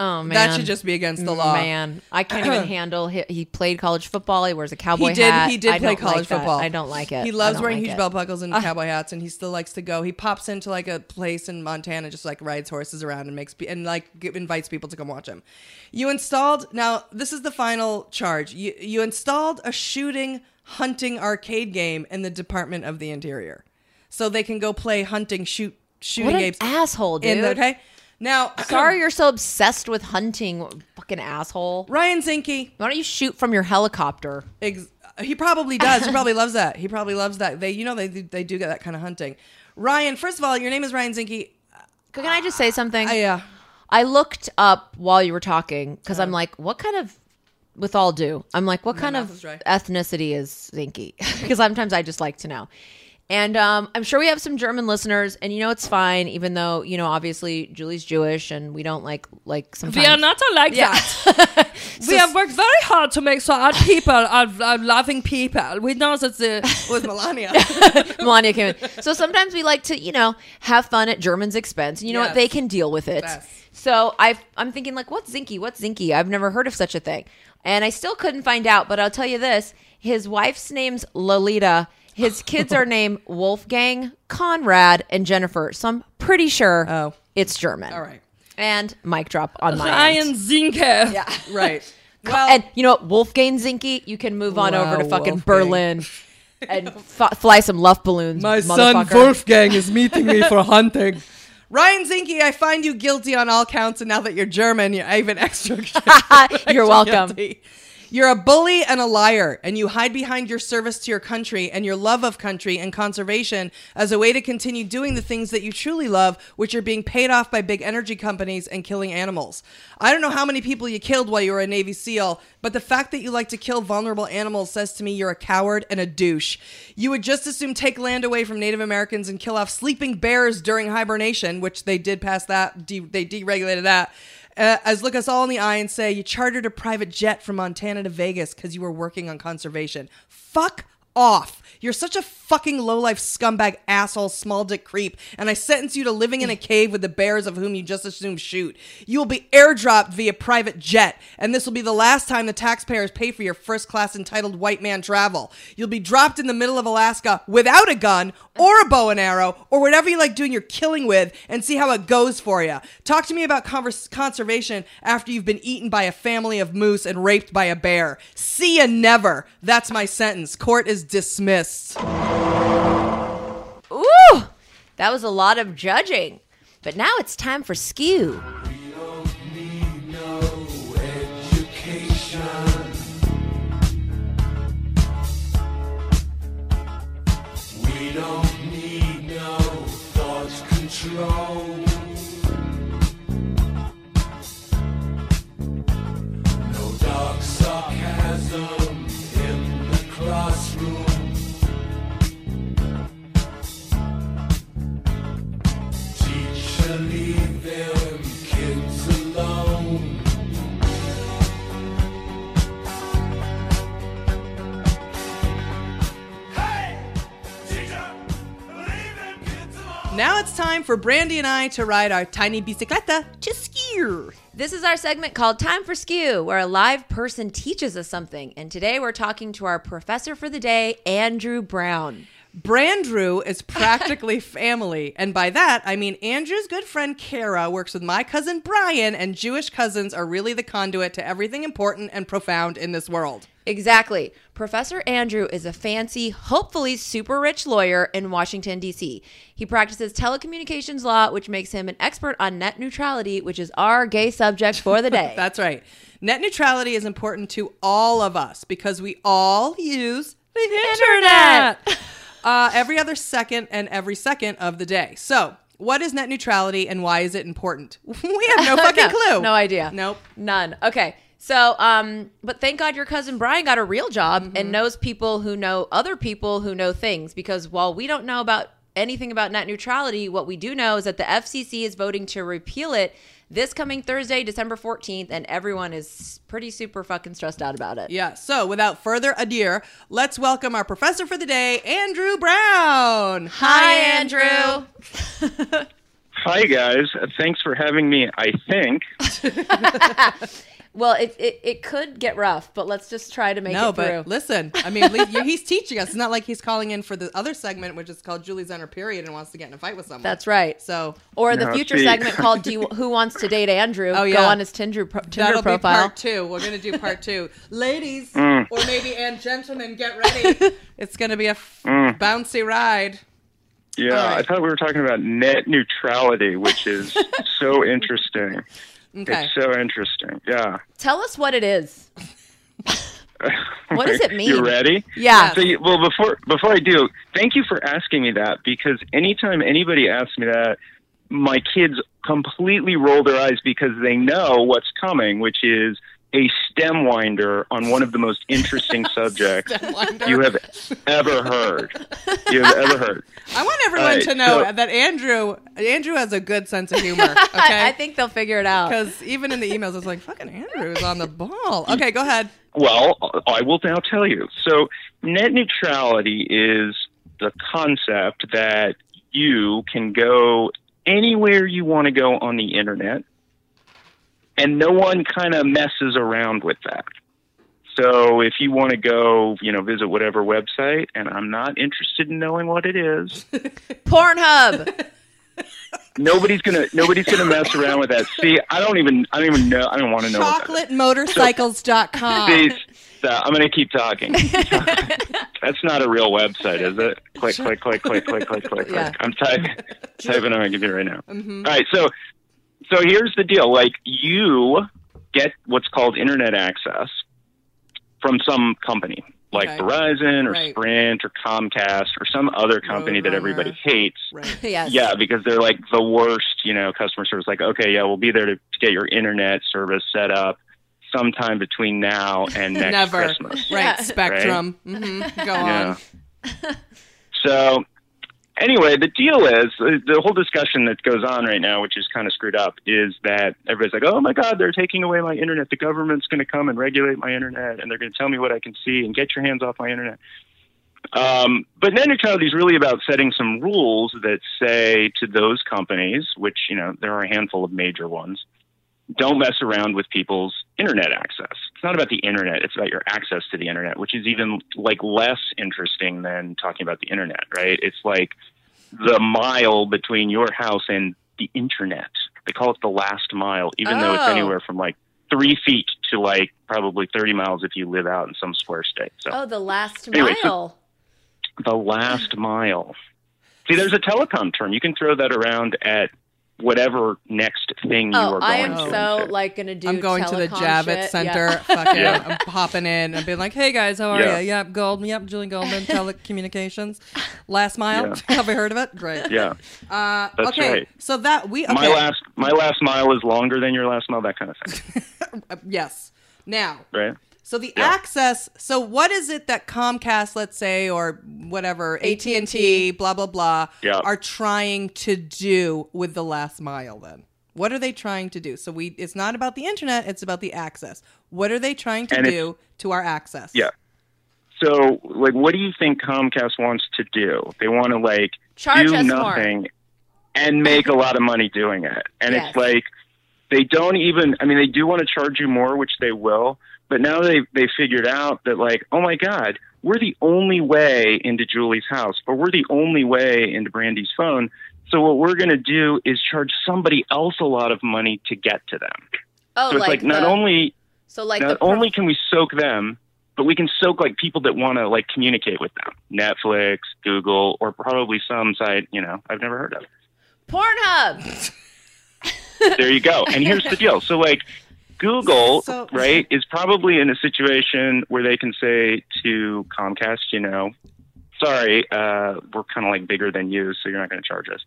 Speaker 3: Oh man,
Speaker 2: That should just be against the law.
Speaker 3: Man, I can't even <clears throat> handle. He, he played college football. He wears a cowboy
Speaker 2: He did.
Speaker 3: hat.
Speaker 2: He did
Speaker 3: I
Speaker 2: play college
Speaker 3: like
Speaker 2: football.
Speaker 3: I don't like it.
Speaker 2: He loves wearing
Speaker 3: like
Speaker 2: huge
Speaker 3: it.
Speaker 2: belt buckles and ah. cowboy hats, and he still likes to go. He pops into like a place in Montana, just like rides horses around and makes and like invites people to come watch him. You installed now. This is the final charge. You you installed a shooting hunting arcade game in the Department of the Interior, so they can go play hunting shoot shooting
Speaker 3: What an
Speaker 2: games.
Speaker 3: asshole, dude.
Speaker 2: in the, okay. Now, <clears throat>
Speaker 3: Sorry, you're so obsessed with hunting, fucking asshole.
Speaker 2: Ryan Zinke.
Speaker 3: Why don't you shoot from your helicopter?
Speaker 2: Ex- he probably does. He probably loves that. He probably loves that. They, you know, they they do get that kind of hunting. Ryan, first of all, your name is Ryan Zinke.
Speaker 3: Can I just say something?
Speaker 2: Uh,
Speaker 3: I looked up while you were talking because I'm like, what kind of, with all due, I'm like, what kind of ethnicity is Zinke? Because <laughs> sometimes I just like to know. And um, I'm sure we have some German listeners, and you know it's fine, even though you know obviously Julie's Jewish, and we don't like like sometimes.
Speaker 2: We are not like that. <laughs> we have worked very hard to make sure our people are, are loving people. We know that the with Melania. <laughs>
Speaker 3: Melania came in. So sometimes we like to, you know, have fun at Germans' expense. And you know
Speaker 2: Yes.
Speaker 3: what? They can deal with it.
Speaker 2: Yes.
Speaker 3: So I've, I'm thinking, like, what's Zinke? What's Zinke? I've never heard of such a thing. And I still couldn't find out, but I'll tell you this his wife's name's Lolita. His kids are named Wolfgang, Conrad, and Jennifer. So I'm pretty sure
Speaker 2: Oh.
Speaker 3: it's German.
Speaker 2: All right.
Speaker 3: And mic drop on my
Speaker 2: Ryan
Speaker 3: end.
Speaker 2: Zinke. Yeah. <laughs> Right. Well,
Speaker 3: and you know what? Wolfgang Zinke, you can move on over to fucking
Speaker 2: Wolfgang.
Speaker 3: Berlin <laughs> and f- fly some luft balloons.
Speaker 2: My son. Wolfgang is meeting me for <laughs> hunting. Ryan Zinke, I find you guilty on all counts, and now that you're German, you're even extra. extra
Speaker 3: You're welcome.
Speaker 2: guilty. You're a bully and a liar, and you hide behind your service to your country and your love of country and conservation as a way to continue doing the things that you truly love, which are being paid off by big energy companies and killing animals. I don't know how many people you killed while you were a Navy SEAL, but the fact that you like to kill vulnerable animals says to me you're a coward and a douche. You would just as soon take land away from Native Americans and kill off sleeping bears during hibernation, which they did pass that, de- they deregulated that uh, as look us all in the eye and say you chartered a private jet from Montana to Vegas because you were working on conservation. Fuck off. You're such a fucking lowlife scumbag asshole small dick creep, and I sentence you to living in a cave with the bears of whom you just assume shoot. You will be airdropped via private jet, and this will be the last time the taxpayers pay for your first class entitled white man travel. You'll be dropped in the middle of Alaska without a gun or a bow and arrow or whatever you like doing your killing with and see how it goes for you. Talk to me about convers- conservation after you've been eaten by a family of moose and raped by a bear. See ya never. That's my sentence. Court is dismissed.
Speaker 3: Ooh, that was a lot of judging. But now it's time for scheww.
Speaker 6: We don't need no thought control. No
Speaker 2: Now it's time for Brandy and I to ride our tiny bicicleta to skier.
Speaker 3: This is our segment called Time for Scheww, where a live person teaches us something. And today we're talking to our professor for the day, Andrew Brown.
Speaker 2: Brandrew is <laughs> practically family. And by that, I mean Andrew's good friend Kara works with my cousin Brian, and Jewish cousins are really the conduit to everything important and profound in this world.
Speaker 3: Exactly. Professor Andrew is a fancy, hopefully super rich lawyer in Washington, D.C. He practices telecommunications law, which makes him an expert on net neutrality, which is our gay subject for the day. <laughs>
Speaker 2: That's right. Net neutrality is important to all of us because we all use the internet <laughs> uh, every other second and every second of the day. So, what is net neutrality and why is it important? <laughs> we have no fucking
Speaker 3: no,
Speaker 2: clue.
Speaker 3: No idea.
Speaker 2: Nope.
Speaker 3: None. Okay. So, um, but thank God your cousin Brian got a real job
Speaker 2: Mm-hmm.
Speaker 3: and knows people who know other people who know things. Because while we don't know about anything about net neutrality, what we do know is that the FCC is voting to repeal it this coming Thursday, December 14th, and everyone is pretty super fucking stressed out about it.
Speaker 2: Yeah. So, without further ado, let's welcome our professor for the day, Andrew Brown.
Speaker 3: Hi, Andrew. <laughs>
Speaker 7: Hi, guys. Thanks for having me. I think. <laughs>
Speaker 3: Well, it, it, it could get rough, but let's just try to make
Speaker 2: No,
Speaker 3: it through.
Speaker 2: but listen, I mean, <laughs> he's teaching us. It's not like he's calling in for the other segment, which is called Julie's on her period and wants to get in a fight with someone.
Speaker 3: That's right.
Speaker 2: So,
Speaker 3: Or the
Speaker 7: No,
Speaker 3: future
Speaker 7: see.
Speaker 3: segment called "Do <laughs> you, Who Wants to Date Andrew?"
Speaker 2: Oh, yeah, Go
Speaker 3: on his Tinder pro- Tinder
Speaker 2: that'll be
Speaker 3: profile.
Speaker 2: part two. We're going to do part two. <laughs> Ladies,
Speaker 7: Mm.
Speaker 2: or maybe and gentlemen, get ready. it's going to be a f- bouncy ride.
Speaker 7: Yeah,
Speaker 2: All right.
Speaker 7: I thought we were talking about net neutrality, which is so interesting.
Speaker 2: Okay.
Speaker 7: It's so interesting. Yeah.
Speaker 3: Tell us what it is. What does it <laughs> mean?
Speaker 7: You ready?
Speaker 3: Yeah.
Speaker 7: So, you, well, before before I do, thank you for asking me that because anytime anybody asks me that, my kids completely roll their eyes because they know what's coming, which is a stem winder on one of the most interesting <laughs> subjects you have ever heard. You have ever heard.
Speaker 2: I want everyone
Speaker 7: All right,
Speaker 2: to know
Speaker 7: so-
Speaker 2: that Andrew Andrew has a good sense of humor.
Speaker 3: I, <laughs>
Speaker 2: Okay.
Speaker 3: I think they'll figure it out.
Speaker 2: because even in the emails, it's like fucking Andrew is on the ball. Okay, go ahead.
Speaker 7: Well, I will now tell you. So, net neutrality is the concept that you can go anywhere you want to go on the internet, and no one kind of messes around with that. So, if you want to go, you know, visit whatever website, and I'm not interested in knowing what it is, <laughs>
Speaker 3: Pornhub.
Speaker 7: nobody's gonna nobody's gonna mess around with that. See, I don't even I don't even know I don't want to know. what that is.
Speaker 2: ChocolateMotorcycles.com.
Speaker 7: See, so I'm going to keep talking. <laughs> That's not a real website, is it? Click, click, click, click, click, click, click,
Speaker 3: Yeah.
Speaker 7: I'm typing, typing on my computer right now. Mm-hmm. All right, so so here's the deal. Like you get what's called internet access from some company, like
Speaker 2: Okay.
Speaker 7: Verizon or
Speaker 2: Right.
Speaker 7: Sprint or Comcast or some other company that
Speaker 2: Roadrunner.
Speaker 7: everybody hates.
Speaker 2: right. <laughs>
Speaker 3: yes.
Speaker 7: Yeah, because they're like the worst, you know, customer service. Like, okay, yeah, we'll be there to, to get your internet service set up sometime between now and <laughs> next
Speaker 2: Never.
Speaker 7: Christmas.
Speaker 2: Right.
Speaker 3: Yeah.
Speaker 2: Spectrum. hmm Go
Speaker 7: Yeah.
Speaker 2: on.
Speaker 7: So, anyway, the deal is the whole discussion that goes on right now, which is kind of screwed up, is that everybody's like, "Oh my God, they're taking away my internet. The government's going to come and regulate my internet, and they're going to tell me what I can see and get your hands off my internet." Um, but net neutrality is really about setting some rules that say to those companies, which you know there are a handful of major ones, don't mess around with people's internet access. It's not about the internet; it's about your access to the internet, which is even like less interesting than talking about the internet, right? It's like the mile between your house and the internet. They call it the last mile, even though it's
Speaker 2: Oh.
Speaker 7: anywhere from like three feet to like probably thirty miles if you live out in some square state. So
Speaker 3: Oh, the last
Speaker 7: Anyway, so-
Speaker 3: mile.
Speaker 7: the last mile. See, there's a telecom term. You can throw that around at whatever next thing you
Speaker 3: oh,
Speaker 7: are
Speaker 3: I
Speaker 7: going
Speaker 3: am
Speaker 7: to.
Speaker 3: so like gonna do.
Speaker 2: I'm going to the Javits
Speaker 3: shit.
Speaker 2: Center.
Speaker 3: Yeah.
Speaker 2: Fucking,
Speaker 7: Yeah.
Speaker 2: I'm popping in and being like, "Hey guys, how are
Speaker 7: Yeah.
Speaker 2: you? Yep, Gold. Yep, Julie Goldman, telecommunications. Last mile.
Speaker 7: Yeah.
Speaker 2: Have you heard of it? Great.
Speaker 7: yeah,
Speaker 2: Uh,
Speaker 7: That's
Speaker 2: okay,
Speaker 7: right.
Speaker 2: so that we okay.
Speaker 7: my last my last mile is longer than your last mile. That kind of thing, <laughs>
Speaker 2: yes. Now,
Speaker 7: right?
Speaker 2: So the
Speaker 7: Yeah.
Speaker 2: access. So what is it that Comcast, let's say, or whatever, AT and T, blah blah blah,
Speaker 7: Yeah.
Speaker 2: are trying to do with the last mile? Then, what are they trying to do? So we, it's not about the internet; it's about the access. What are they trying to
Speaker 7: And
Speaker 2: do to our access?
Speaker 7: Yeah. So, like, what do you think Comcast wants to do? They want to like
Speaker 3: Charge
Speaker 7: do
Speaker 3: us more.
Speaker 7: nothing and make a lot of money doing it. And
Speaker 3: Yes.
Speaker 7: it's like They don't even. I mean, they do want to charge you more, which they will. But now they they figured out that like, oh my God, we're the only way into Julie's house, or we're the only way into Brandi's phone. So what we're going to do is charge somebody else a lot of money to get to them.
Speaker 3: Oh,
Speaker 7: so it's like, not
Speaker 3: the-
Speaker 7: only
Speaker 3: so like
Speaker 7: not only can we soak them, but we can soak like people that want to like communicate with them. Netflix, Google, or probably some site you know I've never heard of.
Speaker 3: Pornhub.
Speaker 7: there you go. And here's the <laughs> deal. So like Google,
Speaker 2: So-
Speaker 7: right, is probably in a situation where they can say to Comcast, you know, sorry, uh, we're kind of like bigger than you, so you're not going to charge us.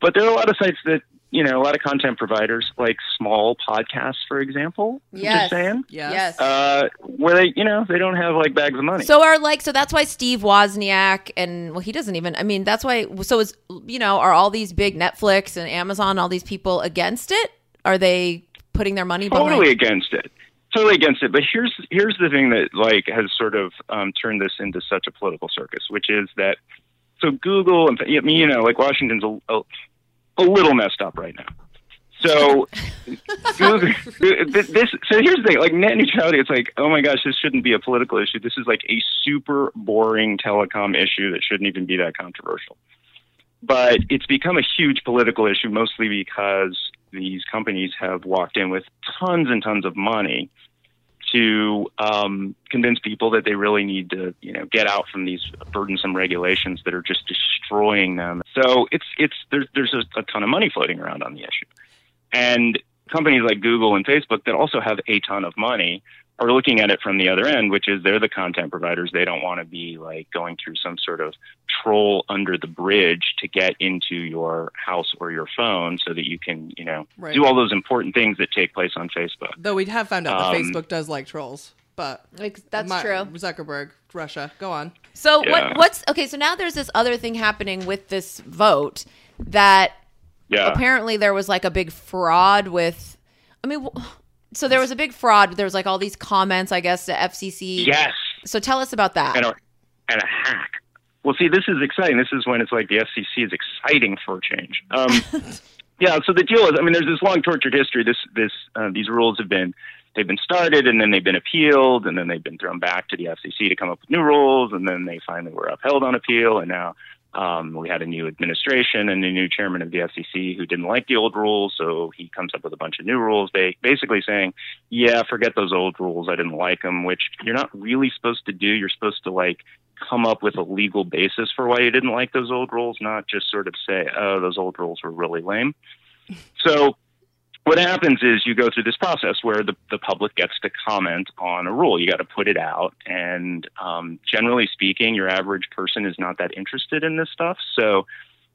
Speaker 7: But there are a lot of sites that, you know, a lot of content providers, like small podcasts, for example,
Speaker 3: Yes.
Speaker 7: just saying,
Speaker 2: Yes.
Speaker 3: Yes.
Speaker 7: uh, where they, you know, they don't have like bags of money.
Speaker 3: So are like so that's why Steve Wozniak and well he doesn't even I mean that's why so is you know are all these big Netflix and Amazon all these people against it? Are they putting their money behind
Speaker 7: totally against it. Totally against it. But here's here's the thing that like has sort of um, turned this into such a political circus which is that so google and I mean, you know like washington's a, a, a little messed up right now. So <laughs> Google, this so here's the thing like net neutrality it's like oh my gosh this shouldn't be a political issue. This is like a super boring telecom issue that shouldn't even be that controversial. But it's become a huge political issue mostly because these companies have walked in with tons and tons of money to um, convince people that they really need to, you know, get out from these burdensome regulations that are just destroying them. So it's it's there's there's a, a ton of money floating around on the issue, and companies like Google and Facebook that also have a ton of money are looking at it from the other end, which is they're the content providers. They don't want to be like going through some sort of troll under the bridge to get into your house or your phone so that you can, you know,
Speaker 2: Right.
Speaker 7: do all those important things that take place on Facebook.
Speaker 2: Though we have found out that
Speaker 7: Um,
Speaker 2: Facebook does like trolls, but
Speaker 3: Like, that's
Speaker 2: my-
Speaker 3: true.
Speaker 2: Zuckerberg, Russia. Go on.
Speaker 3: So
Speaker 7: Yeah.
Speaker 3: what what's okay, so now there's this other thing happening with this vote that
Speaker 7: Yeah.
Speaker 3: apparently there was like a big fraud with I mean w- so there was a big fraud there was like all these comments I guess to FCC.
Speaker 7: Yes.
Speaker 3: So tell us about that.
Speaker 7: and a, and a hack. Well, see, this is exciting. This is when it's like the FCC is exciting for a change. Um, <laughs> yeah. So the deal is, I mean, there's this long tortured history. This, this, uh, these rules have been, they've been started, and then they've been appealed, and then they've been thrown back to the FCC to come up with new rules, and then they finally were upheld on appeal, and now. Um, we had a new administration and a new chairman of the FCC who didn't like the old rules, so he comes up with a bunch of new rules. They basically saying, "Yeah, forget those old rules. I didn't like them." Which you're not really supposed to do. You're supposed to like come up with a legal basis for why you didn't like those old rules, not just sort of say, oh, those old rules were really lame. So what happens is you go through this process where the, the public gets to comment on a rule. You got to put it out. And um, generally speaking, your average person is not that interested in this stuff. So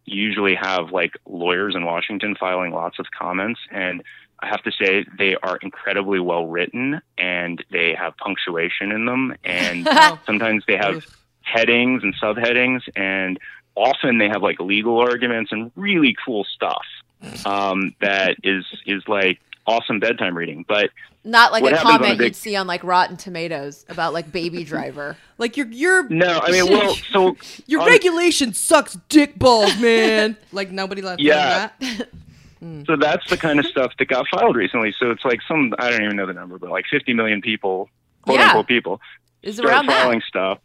Speaker 7: you usually have like lawyers in Washington filing lots of comments. And I have to say, they are incredibly well written and they have punctuation in them. And <laughs> sometimes they have headings and subheadings. And often they have like legal arguments and really cool stuff um, that is is like awesome bedtime reading. But
Speaker 3: Not like a
Speaker 7: happens on a
Speaker 3: comment
Speaker 7: big-
Speaker 3: you'd see on like Rotten Tomatoes about like Baby Driver. <laughs>
Speaker 2: Like your your
Speaker 7: no, I mean, well, <laughs> so
Speaker 2: your
Speaker 7: on-
Speaker 2: regulation sucks, dick balls, man. <laughs> like nobody left
Speaker 7: Yeah.
Speaker 2: that.
Speaker 7: So that's the kind of stuff that got filed recently. So it's like some I don't even know the number, but like 50 million people, quote
Speaker 3: Yeah.
Speaker 7: unquote people,
Speaker 3: Is
Speaker 7: start
Speaker 3: around that.
Speaker 7: filing stuff.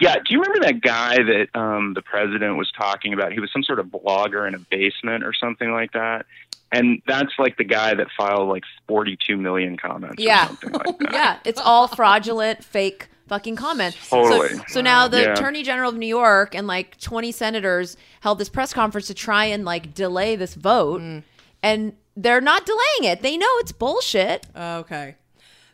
Speaker 7: Yeah, do you remember that guy that um, the president was talking about? He was some sort of blogger in a basement or something like that. And that's like the guy that filed like 42 million comments
Speaker 3: Yeah.
Speaker 7: or something like <laughs> that.
Speaker 3: Yeah, it's all fraudulent, fake fucking comments.
Speaker 7: Totally.
Speaker 3: So, so now the
Speaker 7: Yeah.
Speaker 3: Attorney General of New York and like 20 senators held this press conference to try and like delay this vote,
Speaker 2: Mm.
Speaker 3: and they're not delaying it. They know it's bullshit.
Speaker 2: Okay.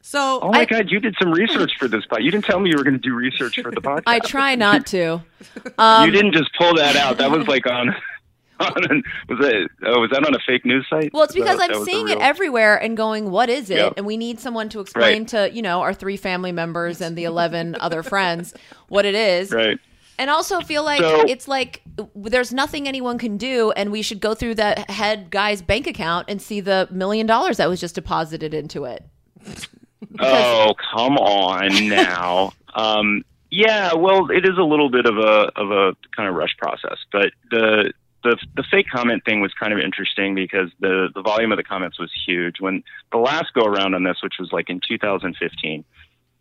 Speaker 2: So
Speaker 7: Oh my
Speaker 3: I-
Speaker 7: God, you did some research for this pod. You didn't tell me you were going to do research for the <laughs> podcast.
Speaker 3: I try not to. <laughs>
Speaker 7: you um, didn't just pull that out. That was like on. <laughs> on was that? Oh, was that on a fake news site?
Speaker 3: Well, it's because
Speaker 7: that
Speaker 3: I'm
Speaker 7: the
Speaker 3: seeing it everywhere and going, "What is it?"
Speaker 7: Yep.
Speaker 3: And we need someone to explain
Speaker 7: Right.
Speaker 3: to you know our three family members and the 11 other friends what it is.
Speaker 7: Right.
Speaker 3: and also feel like
Speaker 7: So-
Speaker 3: it's like there's nothing anyone can do and we should go through that head guy's bank account and see the million dollars that was just deposited into it
Speaker 7: Oh, come on now. <laughs> um, yeah, well, it is a little bit of a of a kind of rush process, but the the the fake comment thing was kind of interesting because the the volume of the comments was huge. When the last go around on this, which was like in 2015,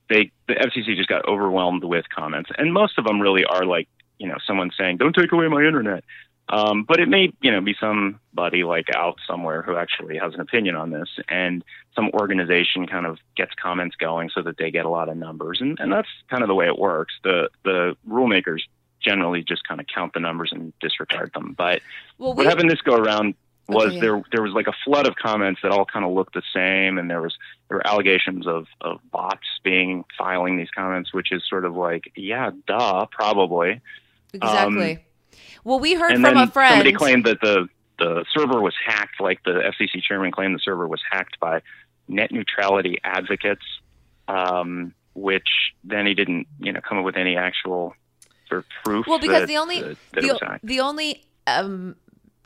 Speaker 7: they the FCC just got overwhelmed with comments, and most of them really are like you know someone saying, "Don't take away my internet." Um, but it may, you know, be somebody like out somewhere who actually has an opinion on this, and some organization kind of gets comments going so that they get a lot of numbers, and, and that's kind of the way it works. The the rulemakers generally just kind of count the numbers and disregard them. But
Speaker 3: Well,
Speaker 7: what happened this go around was
Speaker 3: Okay, yeah.
Speaker 7: there there was like a flood of comments that all kind of looked the same, and there was there were allegations of of bots being filing these comments, which is sort of like, yeah, duh, probably.
Speaker 3: exactly. Well, we heard
Speaker 7: and
Speaker 3: from a friend.
Speaker 7: somebody claimed that the the server was hacked. Like the FCC chairman claimed the server was hacked by net neutrality advocates, um, which then he didn't, you know, come up with any actual sort of proof.
Speaker 3: Well, because
Speaker 7: that-
Speaker 3: the only
Speaker 7: that, that
Speaker 3: the, the only um,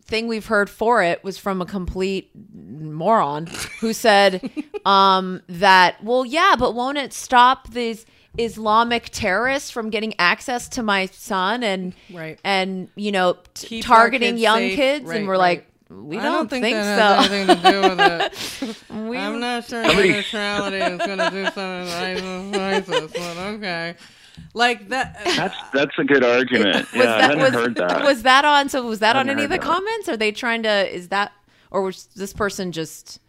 Speaker 3: thing we've heard for it was from a complete moron who said <laughs> um, that well, yeah, but won't it stop these Islamic terrorists from getting access to my son and
Speaker 2: Right.
Speaker 3: and you know t- targeting
Speaker 2: kids
Speaker 3: young
Speaker 2: safe.
Speaker 3: kids?
Speaker 2: Right,
Speaker 3: and we're
Speaker 2: right.
Speaker 3: like, we
Speaker 2: I
Speaker 3: don't, think,
Speaker 2: that
Speaker 3: so.
Speaker 2: has anything to do with it. <laughs>
Speaker 3: We-
Speaker 2: I'm not sure
Speaker 7: Somebody-
Speaker 2: net neutrality is going to do something to ISIS, but okay. Like that.
Speaker 7: That's that's a good argument.
Speaker 3: was <laughs>
Speaker 7: yeah, I
Speaker 3: that
Speaker 7: hadn't
Speaker 3: was,
Speaker 7: heard that.
Speaker 3: was that on? So was that on any of the
Speaker 7: that.
Speaker 3: comments? Are they trying to? Is that or was this person just?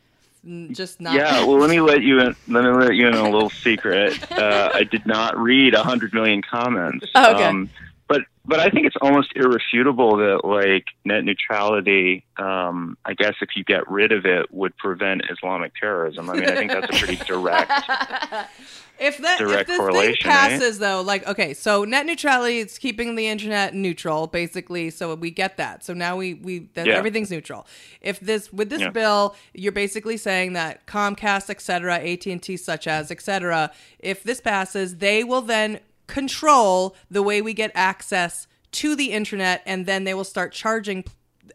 Speaker 2: just not.
Speaker 7: yeah, well, let me let you in. Let me let you in a little secret. <laughs> Uh, I did not read a hundred million comments.
Speaker 3: Oh, okay.
Speaker 7: Um, but I think it's almost irrefutable that like net neutrality. Um, I guess if you get rid of it, would prevent Islamic terrorism. I mean, I think that's a pretty <laughs> direct.
Speaker 2: If that if
Speaker 7: Direct
Speaker 2: this thing passes though, like okay, so net neutrality is keeping the internet neutral, basically. So we get that. So now we we that
Speaker 7: Yeah.
Speaker 2: everything's neutral. If this with this
Speaker 7: Yeah.
Speaker 2: bill, you're basically saying that Comcast, et cetera, AT and T, such as, et cetera, if this passes, they will then control the way we get access to the internet, and then they will start charging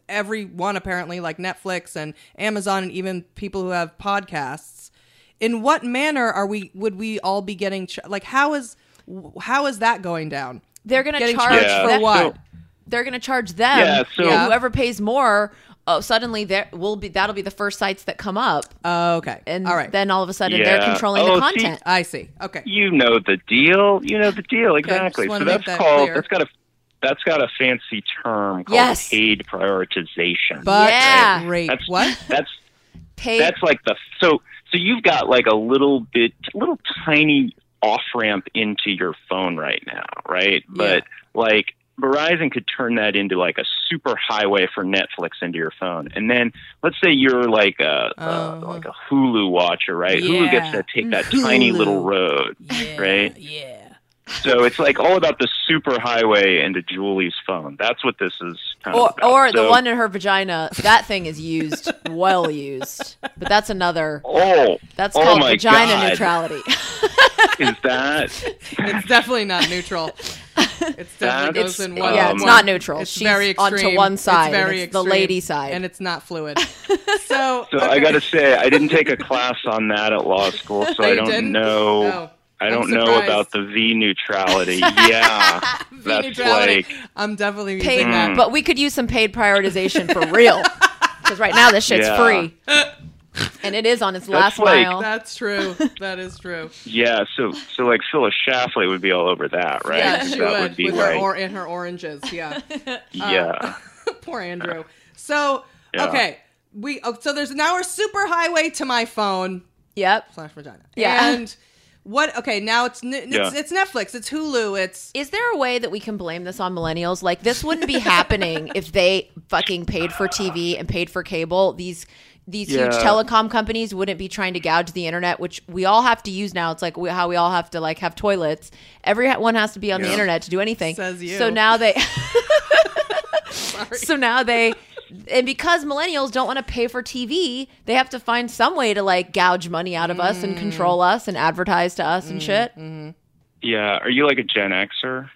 Speaker 2: everyone apparently, like Netflix and Amazon, and even people who have podcasts in what manner are we would we all be getting ch- like how is how is that going down
Speaker 3: They're going to charge
Speaker 7: Yeah.
Speaker 2: for what
Speaker 7: So-
Speaker 3: they're going to charge them.
Speaker 7: Yeah, so-
Speaker 3: and whoever pays more, oh, suddenly there will be that'll be the first sites that come up,
Speaker 2: oh, okay
Speaker 3: and
Speaker 2: all right
Speaker 3: then all of a sudden they're controlling
Speaker 7: Oh,
Speaker 3: the
Speaker 7: see-
Speaker 3: content.
Speaker 2: i see okay
Speaker 7: You know the deal. You know the deal exactly.
Speaker 2: just wanna
Speaker 7: So that's
Speaker 2: that
Speaker 7: called.
Speaker 2: clear.
Speaker 7: That's got a. That's got a fancy term called
Speaker 3: Yes.
Speaker 7: paid prioritization.
Speaker 2: but
Speaker 3: Yeah.
Speaker 2: great
Speaker 7: That's
Speaker 2: what
Speaker 7: That's
Speaker 3: Pay
Speaker 7: that's like the so so you've got like a little bit little tiny off ramp into your phone right now right but like verizon could turn that into like a super highway for netflix into your phone and then let's say you're like a, a uh-huh. like a hulu watcher right hulu gets to take that tiny little road
Speaker 2: yeah,
Speaker 7: right
Speaker 2: yeah
Speaker 7: so it's like all about the super highway into julie's phone that's what this is kind
Speaker 3: or
Speaker 7: of about.
Speaker 3: or the one in her vagina. That thing is used, well used, but that's another.
Speaker 7: oh
Speaker 3: That's
Speaker 7: oh
Speaker 3: called
Speaker 7: my
Speaker 3: vagina
Speaker 7: God.
Speaker 3: neutrality.
Speaker 7: is that
Speaker 2: it's definitely not neutral <laughs> <laughs> it's definitely
Speaker 7: That's-
Speaker 2: goes in
Speaker 7: um,
Speaker 2: one
Speaker 3: yeah, it's
Speaker 2: one-
Speaker 3: not neutral.
Speaker 2: it's
Speaker 3: She's
Speaker 2: very
Speaker 3: onto one side,
Speaker 2: it's very
Speaker 3: it's the lady side.
Speaker 2: and it's not fluid <laughs> so,
Speaker 7: So I got to say, I didn't take a <laughs> class on that at law school, so
Speaker 2: Oh,
Speaker 7: I don't
Speaker 2: didn't?
Speaker 7: know.
Speaker 2: Oh,
Speaker 7: I don't know about the V neutrality. Yeah, that's
Speaker 2: neutrality.
Speaker 7: like
Speaker 2: i'm definitely using
Speaker 3: paid,
Speaker 2: that
Speaker 3: but we could use some paid prioritization for real. Because right now this shit's
Speaker 7: Yeah.
Speaker 3: free, and it is on its <laughs> last
Speaker 7: like-
Speaker 3: mile.
Speaker 2: that's true that is true <laughs>
Speaker 7: yeah. So so like Phyllis Schlafly would be all over that, right?
Speaker 2: yeah
Speaker 7: 'Cause
Speaker 2: she
Speaker 7: that
Speaker 2: would,
Speaker 7: would be
Speaker 2: with
Speaker 7: like
Speaker 2: her or in her oranges yeah <laughs> uh,
Speaker 7: yeah.
Speaker 2: Poor Andrew. So
Speaker 7: Yeah.
Speaker 2: okay, we oh, so there's now a super highway to my phone
Speaker 3: yep.
Speaker 2: slash vagina.
Speaker 3: Yeah.
Speaker 2: And what? Okay, now it's it's,
Speaker 7: Yeah.
Speaker 2: it's Netflix, it's Hulu, it's
Speaker 3: Is there a way that we can blame this on millennials? Like this wouldn't be happening if they fucking paid for TV and paid for cable. These these huge telecom companies wouldn't be trying to gouge the internet, which we all have to use now. It's like we, how we all have to like have toilets. Everyone has to be on the internet to do anything.
Speaker 2: Says you.
Speaker 3: So now they. <laughs> <laughs> so now they. And because millennials don't want to pay for TV, they have to find some way to like gouge money out of us and
Speaker 2: Mm.
Speaker 3: control us and advertise to us and shit.
Speaker 7: Yeah. Are you like a Gen Xer?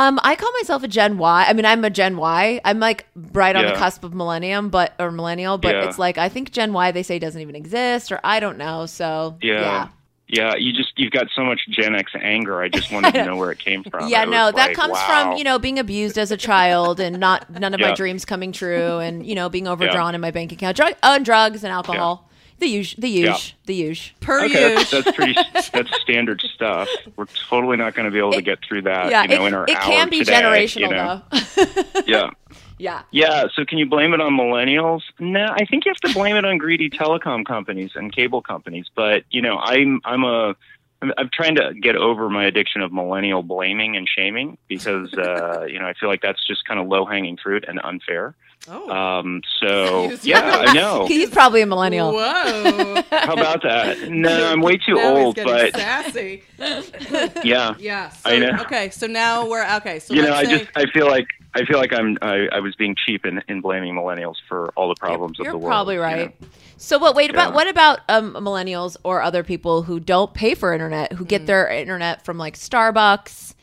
Speaker 3: Um, I call myself a Gen Y. I mean, I'm a Gen Y. I'm like right on the cusp of millennium, but or millennial. But
Speaker 7: Yeah.
Speaker 3: it's like I think Gen Y they say doesn't even exist, or I don't know. So
Speaker 7: Yeah. Yeah, you just you've got so much Gen X anger. I just wanted <laughs> to know where it came from.
Speaker 3: yeah, no, that
Speaker 7: like,
Speaker 3: comes
Speaker 7: wow.
Speaker 3: from you know being abused as a child and not none of my dreams coming true, and you know being overdrawn in my bank account, drug, oh, drugs and alcohol. The use, the use,
Speaker 7: Yeah.
Speaker 3: the use.
Speaker 2: Per
Speaker 7: Okay, that's, that's pretty. <laughs> That's standard stuff. We're totally not going to be able to get through that.
Speaker 3: yeah,
Speaker 7: you know,
Speaker 3: it,
Speaker 7: in our
Speaker 3: it
Speaker 7: hour
Speaker 3: can be
Speaker 7: today,
Speaker 3: generational
Speaker 7: you know?
Speaker 3: though. <laughs>
Speaker 7: Yeah,
Speaker 3: yeah.
Speaker 7: yeah. So can you blame it on millennials? No, I think you have to blame it on greedy telecom companies and cable companies. But you know, I'm I'm a I'm, I'm trying to get over my addiction of millennial blaming and shaming because uh, you know I feel like that's just kind of low hanging fruit and unfair.
Speaker 2: Oh.
Speaker 7: Um, so <laughs> yeah. I know.
Speaker 3: He's probably a millennial.
Speaker 2: Whoa.
Speaker 7: How about that? No, I'm way too
Speaker 2: Now
Speaker 7: old,
Speaker 2: getting
Speaker 7: but
Speaker 2: sassy. <laughs>
Speaker 7: yeah.
Speaker 2: Yeah. So,
Speaker 7: I know.
Speaker 2: Okay, so now we're okay. So
Speaker 7: you know, I
Speaker 2: say,
Speaker 7: just I feel like I feel like I'm I, I was being cheap in, in blaming millennials for all the problems
Speaker 3: You're
Speaker 7: of the world.
Speaker 3: You're probably
Speaker 7: you
Speaker 3: right.
Speaker 7: know?
Speaker 3: So what? Wait about what about um, millennials or other people who don't pay for internet, who
Speaker 2: Mm.
Speaker 3: get their internet from like Starbucks?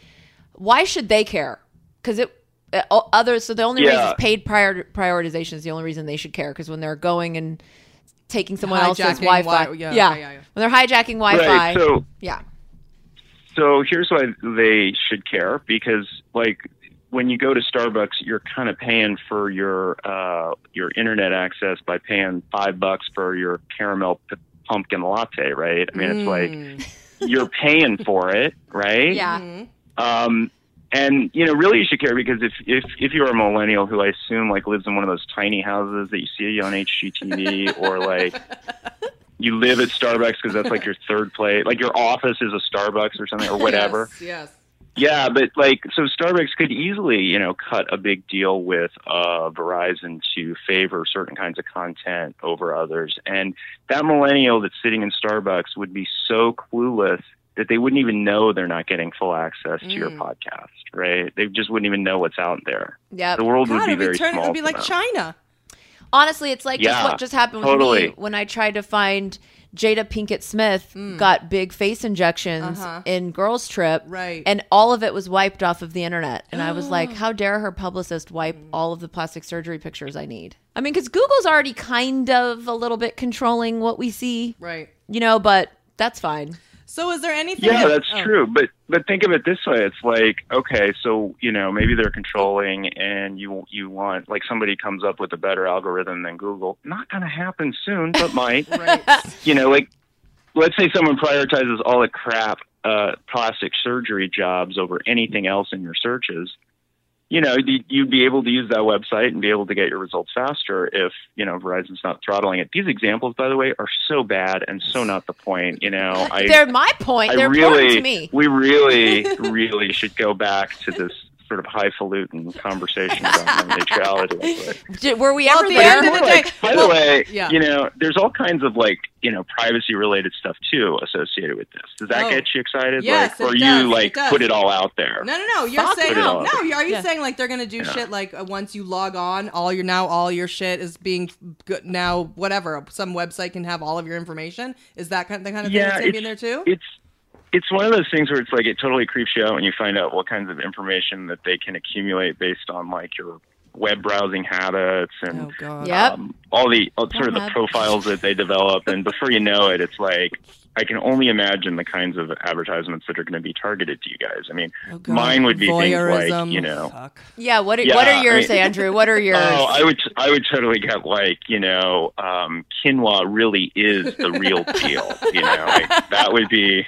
Speaker 3: Why should they care? Because it uh, o- others. So the only
Speaker 7: Yeah.
Speaker 3: reason is paid prior, prioritization is the only reason they should care. Because when they're going and taking someone else's Wi-Fi,
Speaker 2: Wi- yeah,
Speaker 3: yeah,
Speaker 2: yeah, yeah.
Speaker 3: when they're hijacking Wi-Fi,
Speaker 7: Right. So
Speaker 3: yeah,
Speaker 7: so here's why they should care because like when you go to Starbucks, you're kind of paying for your uh, your internet access by paying five bucks for your caramel p- pumpkin latte, right? I mean, it's like you're paying for it, right?
Speaker 3: yeah.
Speaker 7: Um, and you know, really, you should care because if if if you're a millennial who I assume like lives in one of those tiny houses that you see on HGTV, <laughs> or like you live at Starbucks because that's like your third place, like your office is a Starbucks or something or whatever. <laughs>
Speaker 2: Yes. yes.
Speaker 7: Yeah, but like, so Starbucks could easily, you know, cut a big deal with uh, Verizon to favor certain kinds of content over others. And that millennial that's sitting in Starbucks would be so clueless that they wouldn't even know they're not getting full access to your mm. podcast, right? They just wouldn't even know what's out there.
Speaker 3: Yeah.
Speaker 7: The world would
Speaker 2: God,
Speaker 7: be
Speaker 2: it'd be,
Speaker 7: very
Speaker 2: turn,
Speaker 7: small.
Speaker 2: it'd be like
Speaker 7: them.
Speaker 2: China.
Speaker 3: Honestly, it's like just what just happened with
Speaker 7: totally.
Speaker 3: me when I tried to find Jada Pinkett Smith mm. got big face injections
Speaker 2: Uh-huh.
Speaker 3: in Girls Trip,
Speaker 2: Right.
Speaker 3: And all of it was wiped off of the internet, and I was like, <gasps> "How dare her publicist wipe mm. all of the plastic surgery pictures I need?" I mean, because Google's already kind of a little bit controlling what we see,
Speaker 2: Right.
Speaker 3: you know, but that's fine.
Speaker 2: So is there anything?
Speaker 7: Yeah, that's
Speaker 2: oh.
Speaker 7: true. But but think of it this way: it's like okay, so you know maybe they're controlling, and you you want like somebody comes up with a better algorithm than Google. Not going to happen soon, but might. <laughs>
Speaker 2: Right. <laughs>
Speaker 7: you know, like let's say someone prioritizes all the crap uh, plastic surgery jobs over anything else in your searches. You know, you- you'd be able to use that website and be able to get your results faster if you know Verizon's not throttling it. These examples, by the way, are so bad and so not the point. You know, <laughs> I
Speaker 3: They're my point.
Speaker 7: I
Speaker 3: They're
Speaker 7: really,
Speaker 3: important to me.
Speaker 7: we really, <laughs> really should go back to this sort of highfalutin conversation about neutrality. <laughs>
Speaker 3: Did, were we
Speaker 2: Well,
Speaker 3: ever
Speaker 2: at
Speaker 3: there?
Speaker 2: the
Speaker 7: like, by
Speaker 2: well,
Speaker 7: the way,
Speaker 2: yeah.
Speaker 7: you know, there's all kinds of like, you know, privacy related stuff too associated with this. Does that
Speaker 2: Oh.
Speaker 7: get you excited?
Speaker 2: Yes,
Speaker 7: like, or
Speaker 2: it
Speaker 7: you
Speaker 2: does, it
Speaker 7: like
Speaker 2: does.
Speaker 7: put it all out there?
Speaker 2: No, no, no. You're
Speaker 3: Fuck
Speaker 2: saying no, no. Are you
Speaker 3: Yeah.
Speaker 2: saying like they're gonna do shit like uh, once you log on, all your now all your shit is being good now whatever some website can have all of your information. Is that kind the kind of thing
Speaker 7: Yeah,
Speaker 2: that's gonna be in there too?
Speaker 7: It's it's one of those things where it's like it totally creeps you out when you find out what kinds of information that they can accumulate based on like your web browsing habits and
Speaker 2: oh god.
Speaker 3: Yep.
Speaker 7: um, all the all, sort of the profiles that they develop, and before you know it, it's like I can only imagine the kinds of advertisements that are going to be targeted to you guys. I mean,
Speaker 2: Oh,
Speaker 7: mine would be things like you know.
Speaker 2: Fuck.
Speaker 3: Yeah. What are,
Speaker 7: Yeah,
Speaker 3: what are
Speaker 7: I
Speaker 3: yours,
Speaker 7: mean- <laughs>
Speaker 3: Andrew? What are yours?
Speaker 7: Oh, I would I would totally get like you know um, quinoa really is the real deal. You know, like, that would be.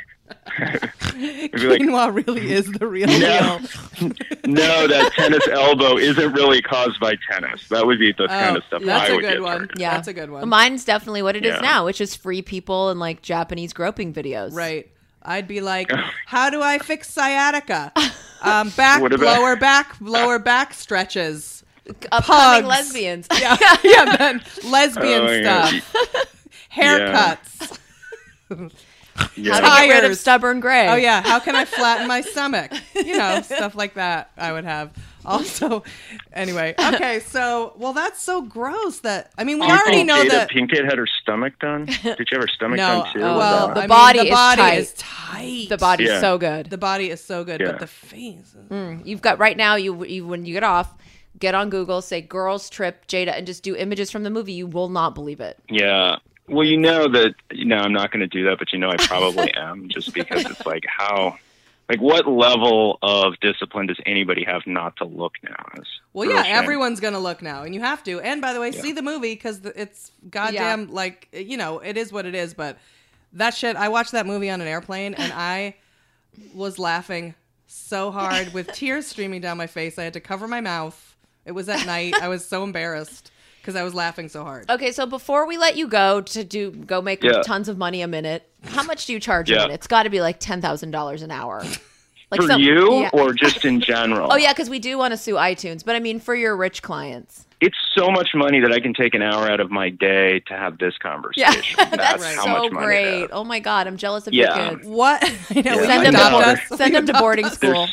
Speaker 7: It'd like,
Speaker 2: Quinoa really is the real
Speaker 7: No.
Speaker 2: deal. <laughs>
Speaker 7: no, that tennis elbow isn't really caused by tennis. That would be the kind of stuff
Speaker 2: Oh, that's
Speaker 7: I
Speaker 2: a
Speaker 7: would
Speaker 2: good
Speaker 7: get
Speaker 2: one.
Speaker 7: targeted.
Speaker 3: yeah,
Speaker 2: that's a good one.
Speaker 3: Mine's definitely what it is
Speaker 7: Yeah.
Speaker 3: now, which is free people and like Japanese groping videos.
Speaker 2: Right. I'd be like, <laughs> how do I fix sciatica? Um, <laughs> back,
Speaker 7: What about-
Speaker 2: lower back, lower back stretches.
Speaker 3: Upcoming
Speaker 2: Pugs.
Speaker 3: lesbians.
Speaker 2: Yeah, yeah, then lesbian
Speaker 7: Oh,
Speaker 2: stuff, haircuts.
Speaker 7: Yeah. <laughs>
Speaker 3: How to get rid of stubborn gray.
Speaker 2: Oh yeah, how can I flatten my <laughs> stomach? You know, stuff like that. I would have. Also, anyway, okay. <laughs> So, well, that's so gross. That I mean, we
Speaker 7: Do you
Speaker 2: already know
Speaker 7: Jada
Speaker 2: that.
Speaker 7: Pinkett had her stomach done? Did you have her stomach
Speaker 2: No,
Speaker 7: done too?
Speaker 3: Oh,
Speaker 2: well,
Speaker 3: the
Speaker 2: I mean,
Speaker 3: body
Speaker 2: the
Speaker 3: is tight.
Speaker 2: is tight.
Speaker 3: The body
Speaker 7: Yeah.
Speaker 3: so good.
Speaker 2: The body is so good,
Speaker 7: Yeah.
Speaker 2: but the face. is-
Speaker 3: Mm. You've got right now. You, you when you get off, get on Google, say "girls trip Jada" and just do images from the movie. You will not believe it.
Speaker 7: yeah. Well, you know that you know I'm not going to do that, but you know I probably <laughs> am, just because it's like how, like what level of discipline does anybody have not to look now? It's
Speaker 2: Well, yeah,
Speaker 7: shame.
Speaker 2: everyone's gonna look now, and you have to. And by the way, see the movie because it's goddamn like you know it is what it is. But that shit, I watched that movie on an airplane, and I was laughing so hard with <laughs> tears streaming down my face. I had to cover my mouth. It was at night. I was so embarrassed because I was laughing so hard.
Speaker 3: Okay, so before we let you go to do go make
Speaker 7: Yeah.
Speaker 3: tons of money a minute, how much do you charge a
Speaker 7: Yeah.
Speaker 3: minute? It's got to be like ten thousand dollars an hour. <laughs> Like
Speaker 7: for
Speaker 3: some-
Speaker 7: you
Speaker 3: yeah.
Speaker 7: or just in general. <laughs>
Speaker 3: Oh yeah, because we do want to sue iTunes, but I mean for your rich clients.
Speaker 7: it's so much money that I can take an hour out of my day to have this
Speaker 3: Yeah, <laughs>
Speaker 7: conversation.
Speaker 3: that's
Speaker 7: That's how
Speaker 3: so
Speaker 7: much money it
Speaker 3: great. Oh my god, I'm jealous of
Speaker 7: Yeah.
Speaker 3: your kids.
Speaker 2: What? I know,
Speaker 7: Yeah,
Speaker 3: Send
Speaker 7: I
Speaker 3: them,
Speaker 7: know.
Speaker 3: to, send them to boarding school.
Speaker 7: s-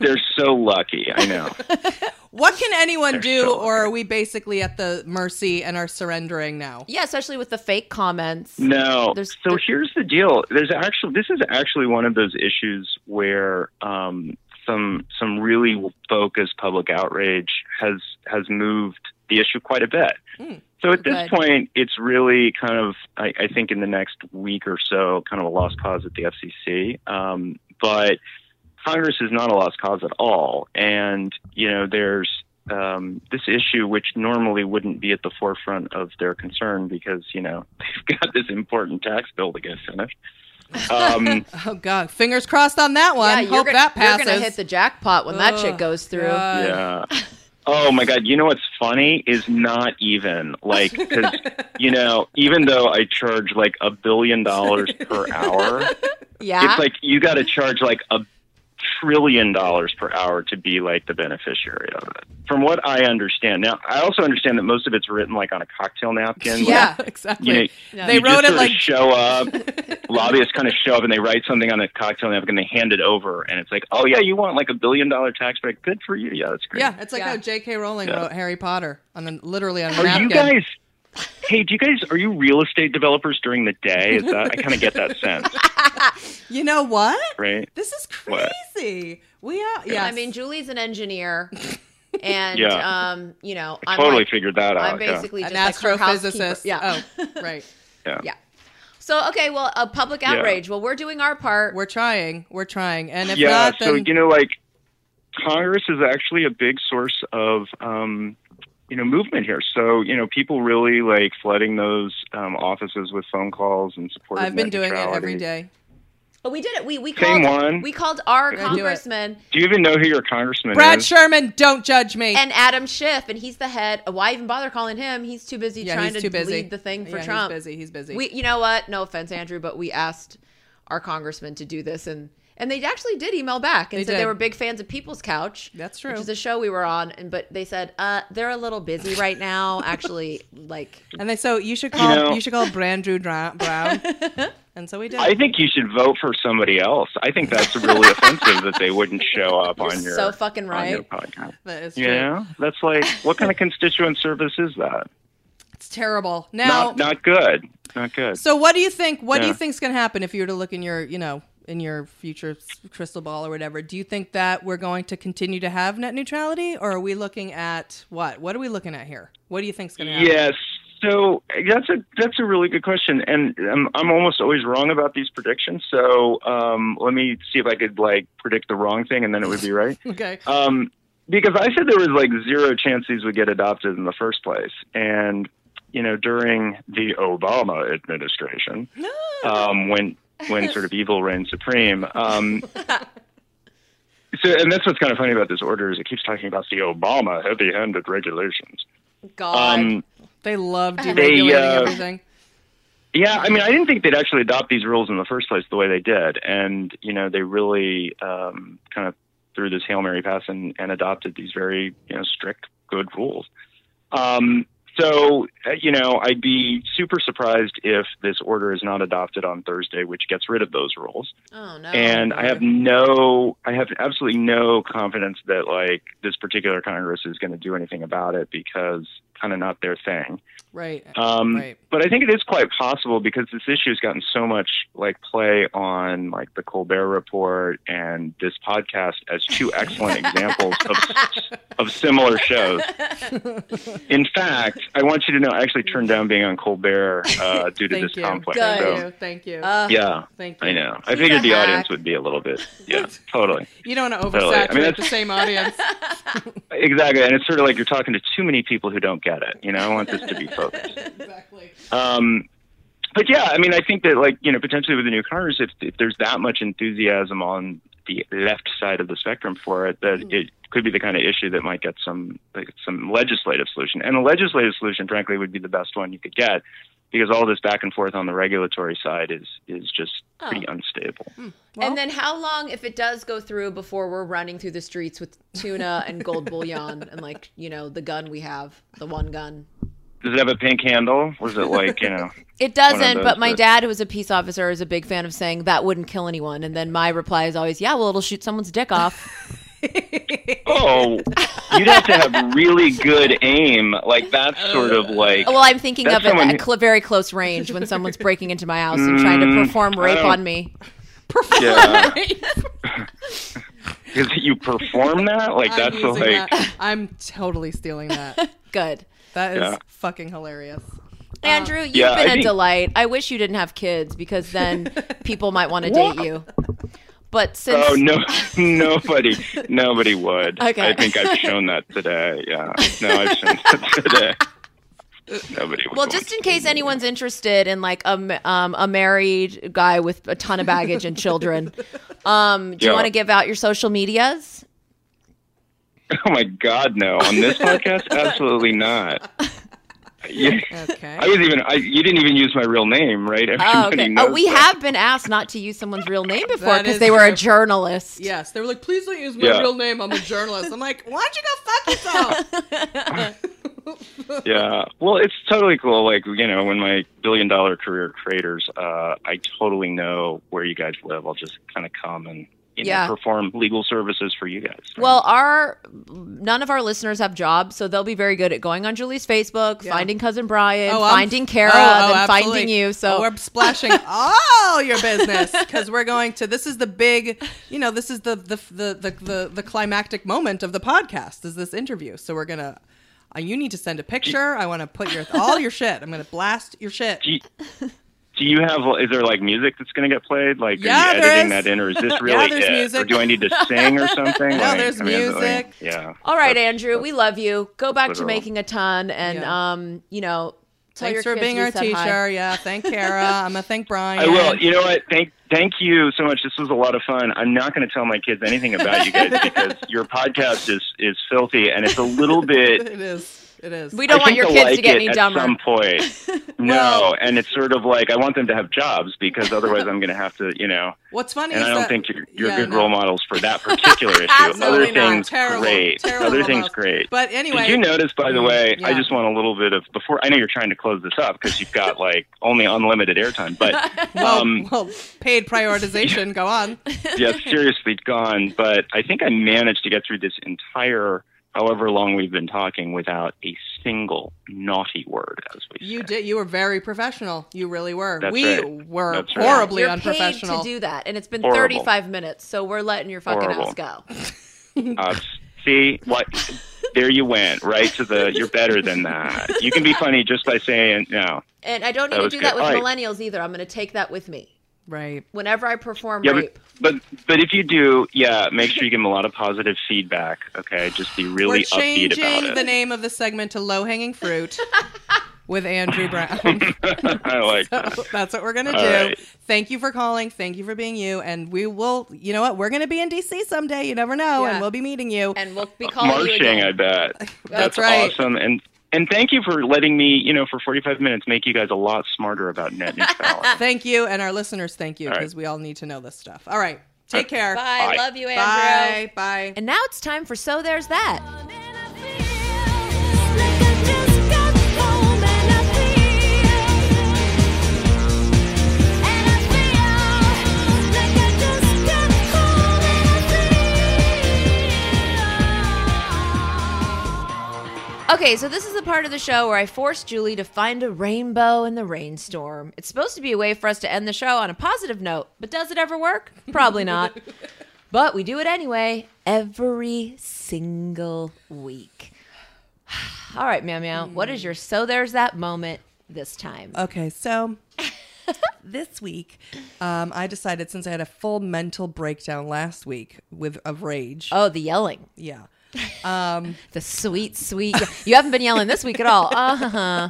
Speaker 7: they're so lucky. I know. <laughs>
Speaker 2: What can anyone
Speaker 7: They're
Speaker 2: do,
Speaker 7: so
Speaker 2: or are we basically at the mercy and are surrendering now?
Speaker 3: Yeah, especially with the fake comments.
Speaker 7: No.
Speaker 3: There's-
Speaker 7: so
Speaker 3: there-
Speaker 7: here's the deal. There's actually this is actually one of those issues where um, some some really focused public outrage has has moved the issue quite a bit. So at this
Speaker 3: Good.
Speaker 7: point, it's really kind of I, I think in the next week or so, kind of a lost cause at the FCC. Um, but Congress is not a lost cause at all, and you know there's um, this issue which normally wouldn't be at the forefront of their concern because you know <laughs> they've got this important tax bill to get finished. Um, <laughs>
Speaker 2: Oh God, fingers crossed on that one.
Speaker 3: yeah,
Speaker 2: Hope
Speaker 3: gonna,
Speaker 2: that passes.
Speaker 3: You're gonna hit the jackpot when that shit
Speaker 2: Oh,
Speaker 3: goes through.
Speaker 2: God.
Speaker 7: yeah. <laughs> Oh my God! You know what's funny is not even like because you know even though I charge like a billion dollars per hour,
Speaker 3: Yeah.
Speaker 7: it's like you got to charge like a trillion dollars per hour to be like the beneficiary of it. From what I understand, now I also understand that most of it's written like on a cocktail napkin. like,
Speaker 2: Yeah, <laughs> exactly.
Speaker 7: You know,
Speaker 3: No.
Speaker 2: They wrote
Speaker 7: just
Speaker 2: it
Speaker 7: sort of
Speaker 2: like
Speaker 7: show up. <laughs> lobbyists kind of show up and they write something on a cocktail napkin, they hand it over, and it's like, oh yeah, you want like a billion dollar tax break? Good for you. Yeah, that's great.
Speaker 2: yeah, it's like
Speaker 3: Yeah.
Speaker 2: how J.K. Rowling
Speaker 7: Yeah.
Speaker 2: wrote Harry Potter on a, literally on a
Speaker 7: Are
Speaker 2: napkin.
Speaker 7: you guys? <laughs> Hey, do you guys are you real estate developers during the day? Is that I kind of get that sense, <laughs>
Speaker 2: You know what?
Speaker 7: right?
Speaker 2: This is
Speaker 7: What?
Speaker 2: crazy. We are. Yeah.
Speaker 3: I mean, Julie's an engineer, <laughs> and
Speaker 7: Yeah.
Speaker 3: um, you know,
Speaker 7: I
Speaker 3: I'm
Speaker 7: totally
Speaker 3: like,
Speaker 7: figured that out.
Speaker 3: I'm basically
Speaker 2: an
Speaker 3: just like
Speaker 2: astrophysicist.
Speaker 3: housekeeper. Yeah.
Speaker 2: Oh, right.
Speaker 7: yeah.
Speaker 3: yeah. So okay, well, a public
Speaker 7: Yeah.
Speaker 3: outrage. Well, we're doing our part.
Speaker 2: We're trying. We're trying. And if
Speaker 7: yeah.
Speaker 2: not,
Speaker 7: so you know, like Congress is actually a big source of um, you know movement here. So you know, people really like flooding those um, offices with phone calls and support.
Speaker 2: I've been
Speaker 7: net
Speaker 2: doing it every day.
Speaker 7: neutrality.
Speaker 2: day.
Speaker 3: Oh, we did it. We we
Speaker 7: Same
Speaker 3: called
Speaker 7: one.
Speaker 3: we called our
Speaker 2: do
Speaker 3: congressman
Speaker 7: Do you even know who your congressman is?
Speaker 2: Brad
Speaker 7: is?
Speaker 2: Sherman, don't judge me.
Speaker 3: and Adam Schiff, and he's the head. Why even bother calling him? He's too busy
Speaker 2: yeah,
Speaker 3: trying to
Speaker 2: too busy.
Speaker 3: lead the thing for
Speaker 2: yeah,
Speaker 3: Trump.
Speaker 2: He's busy. He's busy.
Speaker 3: We, you know what? No offense, Andrew, but we asked our congressman to do this, and and they actually did email back and
Speaker 2: They
Speaker 3: said they were big fans of People's Couch.
Speaker 2: That's true.
Speaker 3: Which is a show we were on, and but they said uh, they're a little busy right now. <laughs> Actually, like
Speaker 2: and they so you should call
Speaker 7: know-
Speaker 2: you should call Brandrew Dra- Brown. <laughs> and so we did.
Speaker 7: I think you should vote for somebody else. I think that's really offensive that they wouldn't show <laughs> up
Speaker 3: You're
Speaker 7: on your
Speaker 3: so fucking right.
Speaker 7: podcast.
Speaker 2: that is true.
Speaker 7: You know, that's like what kind of constituent service is that?
Speaker 2: It's terrible. Now,
Speaker 7: Not not good. Not good.
Speaker 2: so what do you think? What do you
Speaker 7: Yeah.
Speaker 2: think's going to happen if you were to look in your, you know, in your future crystal ball or whatever? Do you think that we're going to continue to have net neutrality, or are we looking at what? What are we looking at here? What do you think's going to happen?
Speaker 7: Yes. So that's a that's a really good question, and I'm, I'm almost always wrong about these predictions. So um, let me see if I could like predict the wrong thing, and then it would be right. <laughs>
Speaker 2: Okay.
Speaker 7: Um, because I said there was like zero chance these would get adopted in the first place, and you know during the Obama administration, um, when when <laughs> sort of evil reigns supreme. Um, so, and that's what's kind of funny about this order is it keeps talking about the Obama heavy-handed regulations.
Speaker 3: God.
Speaker 7: Um,
Speaker 2: They love
Speaker 7: They,
Speaker 2: deregulating
Speaker 7: uh,
Speaker 2: everything.
Speaker 7: Yeah, I mean, I didn't think they'd actually adopt these rules in the first place the way they did, and you know, they really um, kind of threw this hail mary pass and, and adopted these very you know strict, good rules. Um, so, uh, you know, I'd be super surprised if this order is not adopted on Thursday, which gets rid of those rules.
Speaker 3: oh no.
Speaker 7: and I have no, I have absolutely no confidence that like this particular Congress is going to do anything about it because kind of not their thing.
Speaker 2: Right.
Speaker 7: Um,
Speaker 2: right.
Speaker 7: But I think it is quite possible because this issue has gotten so much like play on like the Colbert Report and this podcast as two excellent <laughs> examples of of similar shows. In fact, I want you to know I actually turned down being on Colbert uh, <laughs> due to this
Speaker 2: you.
Speaker 7: conflict.
Speaker 3: Good.
Speaker 2: Thank
Speaker 7: So
Speaker 2: you. Thank you.
Speaker 3: Uh,
Speaker 7: yeah,
Speaker 2: Thank you.
Speaker 7: I know. I figured the
Speaker 3: hack.
Speaker 7: audience would be a little bit. Yeah, <laughs> totally.
Speaker 2: you don't want to
Speaker 7: Totally. I
Speaker 2: oversaturate
Speaker 7: mean,
Speaker 2: the same audience.
Speaker 7: Exactly, and it's sort of like you're talking to too many people who don't get it. You know, I want this to be focused. <laughs>
Speaker 2: exactly.
Speaker 7: Um, but yeah, I mean, I think that like you know potentially with the new Congress, if, if there's that much enthusiasm on the left side of the spectrum for it, that it could be the kind of issue that might get some like, some legislative solution. And a legislative solution, frankly, would be the best one you could get because all this back and forth on the regulatory side is is just oh. pretty unstable. Hmm.
Speaker 3: and then how long, if it does go through, before we're running through the streets with tuna and gold bullion and like you know the gun we have, the one gun?
Speaker 7: Does it have a pink handle? Was it like you know? <laughs>
Speaker 3: It doesn't,
Speaker 7: those
Speaker 3: but my
Speaker 7: that-
Speaker 3: dad, who was a peace officer, is a big fan of saying that wouldn't kill anyone. And then my reply is always, "Yeah, well, it'll shoot someone's dick off." <laughs>
Speaker 7: Oh, you'd have to have really good aim. Like that's sort of like.
Speaker 3: well, I'm thinking of it
Speaker 7: someone
Speaker 3: at
Speaker 7: who-
Speaker 3: cl- very close range when someone's breaking into my house and trying to
Speaker 7: Mm,
Speaker 3: perform rape on me.
Speaker 7: Yeah. Because you perform that, like
Speaker 2: I'm
Speaker 7: that's
Speaker 2: using
Speaker 7: like.
Speaker 2: that. I'm totally stealing that. <laughs>
Speaker 3: Good.
Speaker 2: That is
Speaker 7: Yeah.
Speaker 2: fucking hilarious.
Speaker 3: Andrew, you've
Speaker 7: Yeah,
Speaker 3: been
Speaker 7: I
Speaker 3: a
Speaker 7: think-
Speaker 3: delight. I wish you didn't have kids because then <laughs> people might want to date you. But since
Speaker 7: Oh no, <laughs> nobody, <laughs> nobody would.
Speaker 3: Okay.
Speaker 7: I think I've shown that today. Yeah, no, I've shown that today. Nobody. Would
Speaker 3: Well, just in case
Speaker 7: me.
Speaker 3: anyone's interested in like a um, a married guy with a ton of baggage and children, um, do you want to give out your social medias?
Speaker 7: Oh my God, no! On this podcast, <laughs> absolutely not. You, <laughs>
Speaker 2: Okay.
Speaker 7: I was even. I, you didn't even use my real name, right?
Speaker 3: Oh, okay. Oh, we
Speaker 7: that.
Speaker 3: have been asked not to use someone's real name before because they were a journalist.
Speaker 2: Yes, they were like, please don't use my
Speaker 7: Yeah.
Speaker 2: real name. I'm a journalist. I'm like, why don't you go fuck yourself? <laughs>
Speaker 7: yeah. Well, it's totally cool. Like, you know, when my billion dollar career creators, uh, I totally know where you guys live. I'll just kind of come and, you know,
Speaker 3: Yeah.
Speaker 7: perform legal services for you guys.
Speaker 3: Well, our none of our listeners have jobs, so they'll be very good at going on Julie's Facebook,
Speaker 2: Yeah.
Speaker 3: finding cousin Brian,
Speaker 2: Oh,
Speaker 3: finding Kara,
Speaker 2: Oh, oh,
Speaker 3: then
Speaker 2: absolutely.
Speaker 3: finding you. So
Speaker 2: Oh, we're splashing <laughs> all your business because we're going to. This is the big, you know, this is the the the the the, the climactic moment of the podcast. Is this interview? So we're gonna. Uh, you need to send a picture. I want to put your all your shit. I'm gonna blast your shit.
Speaker 7: Do you, have, is there like music that's going to get played? Like,
Speaker 2: Yeah,
Speaker 7: are you
Speaker 2: there
Speaker 7: editing
Speaker 2: is.
Speaker 7: that in or is <laughs> this
Speaker 2: Yeah,
Speaker 7: really
Speaker 2: there's
Speaker 7: it? Or do I need to sing or something? <laughs>
Speaker 2: No,
Speaker 7: Like,
Speaker 2: there's
Speaker 7: I mean, like,
Speaker 2: music.
Speaker 7: yeah.
Speaker 3: All right, Andrew, we love you. Go back to making a ton, and
Speaker 2: Yeah.
Speaker 3: um, you know, tell
Speaker 2: Thanks for being our
Speaker 3: said hi.
Speaker 2: teacher. Yeah, thank <laughs> Kara. I'm gonna thank Brian.
Speaker 7: I will. You know what? Thank thank you so much. This was a lot of fun. I'm not going to tell my kids anything about you guys because your podcast is is filthy and it's a little bit.
Speaker 2: It is. It is.
Speaker 3: We don't
Speaker 7: I
Speaker 3: want your
Speaker 7: they'll
Speaker 3: kids to get
Speaker 7: it
Speaker 3: any
Speaker 7: at
Speaker 3: dumber.
Speaker 7: some point. <laughs> no, and it's sort of like I want them to have jobs because otherwise I'm going to have to, you know.
Speaker 2: What's funny
Speaker 7: And
Speaker 2: is
Speaker 7: I don't
Speaker 2: that,
Speaker 7: think you're, you're
Speaker 2: Yeah,
Speaker 7: good
Speaker 2: no.
Speaker 7: role models for that particular <laughs> issue.
Speaker 2: Absolutely
Speaker 7: Other
Speaker 2: not.
Speaker 7: things
Speaker 2: Terrible,
Speaker 7: great.
Speaker 2: terrible
Speaker 7: Other things
Speaker 2: models.
Speaker 7: great.
Speaker 2: But anyway,
Speaker 7: Did you notice, by the way? I just want a little bit of before. I know you're trying to close this up because you've got like only unlimited airtime, but <laughs>
Speaker 2: well,
Speaker 7: um,
Speaker 2: well, paid prioritization. Go on.
Speaker 7: yeah, seriously gone. But I think I managed to get through this entire, however long we've been talking, without a single naughty word, as we
Speaker 2: You
Speaker 7: say.
Speaker 2: did. You were very professional. You really were.
Speaker 7: That's
Speaker 2: we
Speaker 7: right.
Speaker 2: were
Speaker 7: That's right.
Speaker 2: horribly
Speaker 3: You're
Speaker 2: unprofessional.
Speaker 3: paid to do that, and it's been
Speaker 7: Horrible.
Speaker 3: 35 minutes, so we're letting your fucking
Speaker 7: Horrible.
Speaker 3: ass go. <laughs>
Speaker 7: Uh, see what? There you went, right to the. You're better than that. You can be funny just by saying no.
Speaker 3: And I don't need to do
Speaker 7: good.
Speaker 3: that with
Speaker 7: All right.
Speaker 3: millennials either. I'm going to take that with me
Speaker 2: right.
Speaker 3: whenever I perform
Speaker 7: Yeah,
Speaker 3: rape.
Speaker 7: but, but but if you do, yeah, make sure you give them a lot of positive feedback. Okay, just be really
Speaker 2: We're
Speaker 7: upbeat about
Speaker 2: changing the name of the segment to Low Hanging Fruit <laughs> with Andrew Brown. <laughs>
Speaker 7: I like that.
Speaker 2: That's what we're gonna do.
Speaker 7: All right.
Speaker 2: Thank you for calling. Thank you for being you. And we will. You know what? We're gonna be in DC someday. You never know,
Speaker 3: Yeah.
Speaker 2: and we'll be meeting you.
Speaker 3: and we'll be calling you
Speaker 7: marching.
Speaker 3: again.
Speaker 7: I bet. <laughs>
Speaker 2: That's right.
Speaker 7: awesome. And and thank you for letting me, you know, for 45 minutes, make you guys a lot smarter about net neutrality. <laughs>
Speaker 2: Thank you, and our listeners. Thank you
Speaker 7: All right.
Speaker 2: because we all need to know this stuff. All right. Take care.
Speaker 3: Bye.
Speaker 7: Bye.
Speaker 3: Love you, Andrew.
Speaker 2: Bye. Bye.
Speaker 3: And now it's time for So There's That. Okay, so this is the part of the show where I force Julie to find a rainbow in the rainstorm. It's supposed to be a way for us to end the show on a positive note, but does it ever work? Probably not. <laughs> but we do it anyway every single week. <sighs> All right, Meow Meow, what is your so there's that moment this time?
Speaker 2: Okay, so <laughs> this week, um, I decided since I had a full mental breakdown last week with of rage.
Speaker 3: Oh, the yelling.
Speaker 2: Yeah. <laughs>
Speaker 3: The sweet, sweet. You haven't been yelling this week at all. Uh-huh.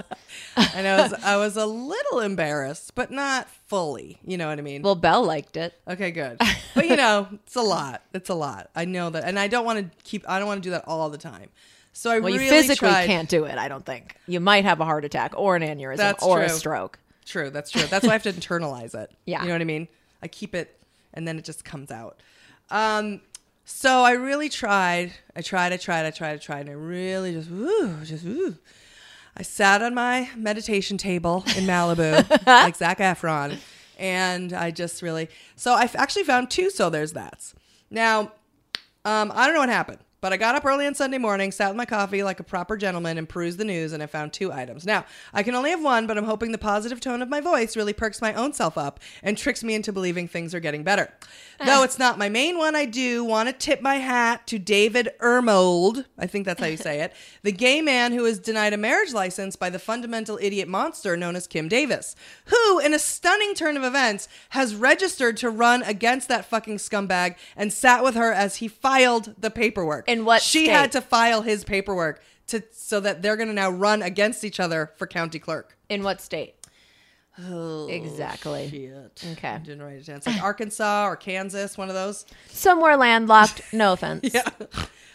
Speaker 2: And I was I was a little embarrassed, but not fully. You know what I mean?
Speaker 3: Well, Belle liked it.
Speaker 2: okay, good. <laughs> But you know, it's a lot. It's a lot. I know that, and I don't want to keep. I don't want to do that all the time. So I
Speaker 3: Well,
Speaker 2: really
Speaker 3: you physically
Speaker 2: tried-
Speaker 3: can't do it, I don't think. You might have a heart attack or an aneurysm
Speaker 2: That's
Speaker 3: or a
Speaker 2: true.
Speaker 3: stroke.
Speaker 2: True, that's true. That's why I have to internalize it. <laughs>
Speaker 3: Yeah.
Speaker 2: You know what I mean? I keep it and then it just comes out. Um so I really tried. I tried, I tried, I tried, I tried, and I really just woo, just woo. I sat on my meditation table in Malibu, <laughs> like Zac Efron, and I just really so I actually found two so there's that's. Now, um, I don't know what happened, but I got up early on Sunday morning, sat with my coffee like a proper gentleman, and perused the news, and I found two items. Now, I can only have one, but I'm hoping the positive tone of my voice really perks my own self up and tricks me into believing things are getting better. Eh. Though it's not my main one, I do want to tip my hat to David Ermold. I think that's how you say it. <laughs> The gay man who was denied a marriage license by the fundamental idiot monster known as Kim Davis, who, in a stunning turn of events, has registered to run against that fucking scumbag and sat with her as he filed the paperwork.
Speaker 3: In what
Speaker 2: she
Speaker 3: state?
Speaker 2: had to file his paperwork to so that they're going to now run against each other for county clerk.
Speaker 3: In what state? Oh, exactly.
Speaker 2: Shit.
Speaker 3: Okay.
Speaker 2: Didn't write it down. It's like Arkansas or Kansas, one of those.
Speaker 3: Somewhere landlocked. No offense. <laughs>
Speaker 2: Yeah.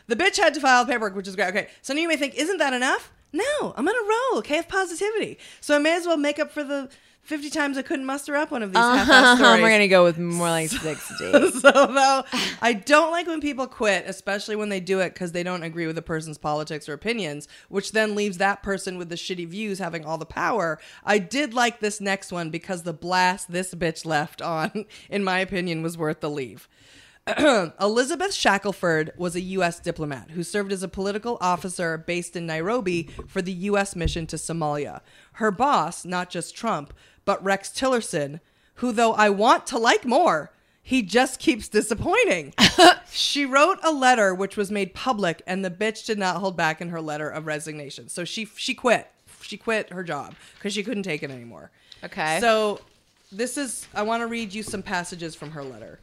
Speaker 2: The bitch had to file paperwork, which is great. Okay. So now you may think, isn't that enough? No, I'm on a roll. Okay, have positivity. So I may as well make up for the 50 times I couldn't muster up one of these uh-huh. stories.
Speaker 3: We're gonna go with more like <laughs> sixty.
Speaker 2: so though I don't like when people quit, especially when they do it because they don't agree with the person's politics or opinions, which then leaves that person with the shitty views having all the power. I did like this next one because the blast this bitch left on, <laughs> in my opinion, was worth the leave. <clears throat> Elizabeth Shackelford was a U.S. diplomat who served as a political officer based in Nairobi for the U.S. mission to Somalia. Her boss, not just Trump, but Rex Tillerson, who, though I want to like more, he just keeps disappointing. <laughs> she wrote a letter which was made public, and the bitch did not hold back in her letter of resignation. So she she quit. She quit her job because she couldn't take it anymore.
Speaker 3: Okay.
Speaker 2: So this is I want to read you some passages from her letter.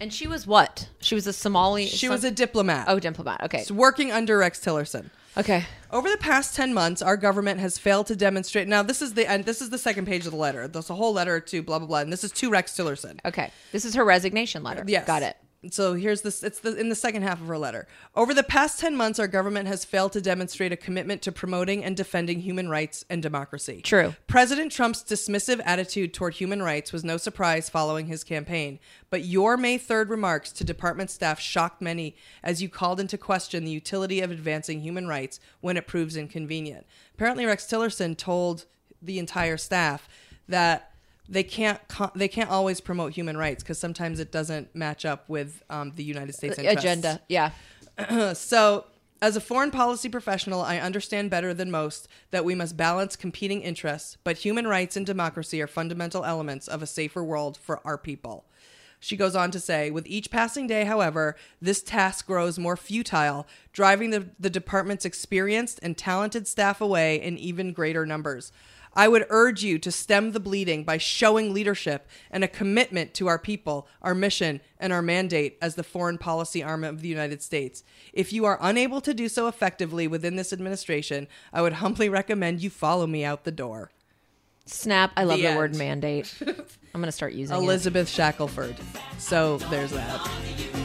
Speaker 3: And she was what? She was a Somali.
Speaker 2: She was a diplomat.
Speaker 3: oh diplomat. Okay.
Speaker 2: It's working under Rex Tillerson.
Speaker 3: Okay.
Speaker 2: Over the past 10 months, our government has failed to demonstrate. Now, this is the and this is the second page of the letter. There's a whole letter to blah blah blah, and this is to Rex Tillerson.
Speaker 3: Okay. This is her resignation letter.
Speaker 2: Yes.
Speaker 3: Got it.
Speaker 2: So here's this it's the in the second half of her letter. Over the past 10 months our government has failed to demonstrate a commitment to promoting and defending human rights and democracy.
Speaker 3: True.
Speaker 2: President Trump's dismissive attitude toward human rights was no surprise following his campaign, but your May 3rd remarks to department staff shocked many as you called into question the utility of advancing human rights when it proves inconvenient. Apparently Rex Tillerson told the entire staff that they can't they can't always promote human rights because sometimes it doesn't match up with um, the United States interests.
Speaker 3: Agenda. Yeah. <clears throat>
Speaker 2: So, as a foreign policy professional, I understand better than most that we must balance competing interests, but human rights and democracy are fundamental elements of a safer world for our people. She goes on to say, with each passing day, however, this task grows more futile, driving the, the department's experienced and talented staff away in even greater numbers. I would urge you to stem the bleeding by showing leadership and a commitment to our people, our mission, and our mandate as the foreign policy arm of the United States. If you are unable to do so effectively within this administration, I would humbly recommend you follow me out the door.
Speaker 3: Snap. I love
Speaker 2: The
Speaker 3: the, word mandate. <laughs> I'm gonna start using it.
Speaker 2: Elizabeth Shackelford. So there's that.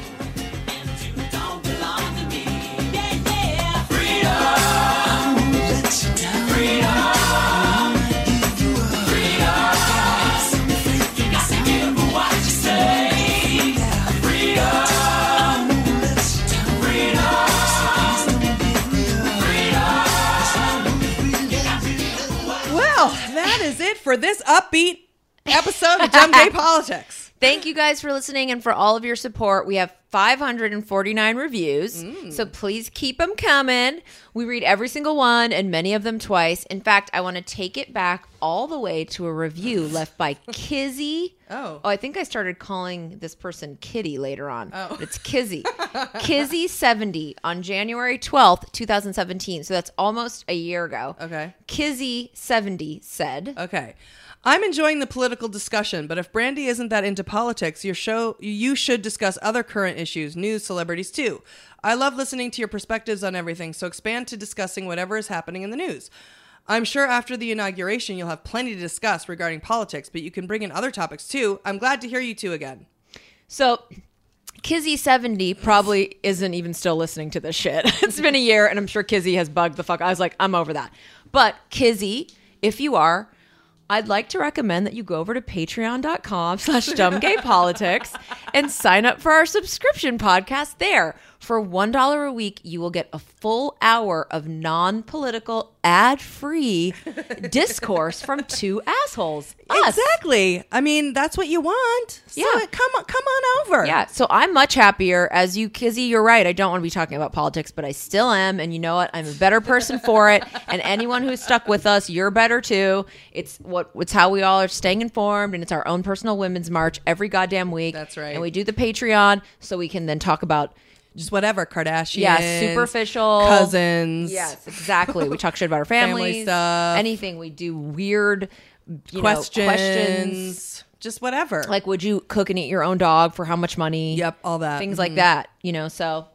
Speaker 2: For this upbeat episode of Dumb Gay <laughs> Politics.
Speaker 3: Thank you guys for listening and for all of your support. We have 549 reviews,
Speaker 2: Mm.
Speaker 3: so please keep them coming. We read every single one and many of them twice. In fact, I want to take it back all the way to a review <laughs> left by Kizzy.
Speaker 2: Oh.
Speaker 3: Oh, I think I started calling this person Kitty later on.
Speaker 2: Oh.
Speaker 3: It's Kizzy. <laughs> Kizzy70 on January 12th, 2017. So that's almost a year ago.
Speaker 2: Okay.
Speaker 3: Kizzy70 said,
Speaker 2: Okay. I'm enjoying the political discussion, but if Brandi isn't that into politics, your show you should discuss other current issues, news, celebrities too. I love listening to your perspectives on everything, so expand to discussing whatever is happening in the news. I'm sure after the inauguration you'll have plenty to discuss regarding politics, but you can bring in other topics too. I'm glad to hear you two again.
Speaker 3: So Kizzy70 probably isn't even still listening to this shit. <laughs> it's been a year and I'm sure Kizzy has bugged the fuck. I was like, I'm over that. But Kizzy, if you are, I'd like to recommend that you go over to patreon.com slash dumbgaypolitics and sign up for our subscription podcast there. For $1 a week, you will get a full hour of non-political, ad-free <laughs> discourse from two assholes. Us.
Speaker 2: Exactly. I mean, that's what you want. So
Speaker 3: Yeah.
Speaker 2: come on, come on over.
Speaker 3: Yeah, so I'm much happier as you, Kizzy. You're right. I don't want to be talking about politics, but I still am. And you know what? I'm a better person for it. And anyone who's stuck with us, you're better too. It's what it's how we all are staying informed, and it's our own personal women's march every goddamn week.
Speaker 2: That's right.
Speaker 3: And we do the Patreon so we can then talk about
Speaker 2: Just whatever. Kardashian.
Speaker 3: yeah superficial
Speaker 2: cousins.
Speaker 3: Yes, exactly. We talk shit about our <laughs>
Speaker 2: Family
Speaker 3: families,
Speaker 2: stuff.
Speaker 3: anything. We do weird you know,
Speaker 2: questions.
Speaker 3: questions
Speaker 2: Just whatever.
Speaker 3: like would you cook and eat your own dog for how much money
Speaker 2: Yep, all that.
Speaker 3: things
Speaker 2: Mhm.
Speaker 3: like that you know so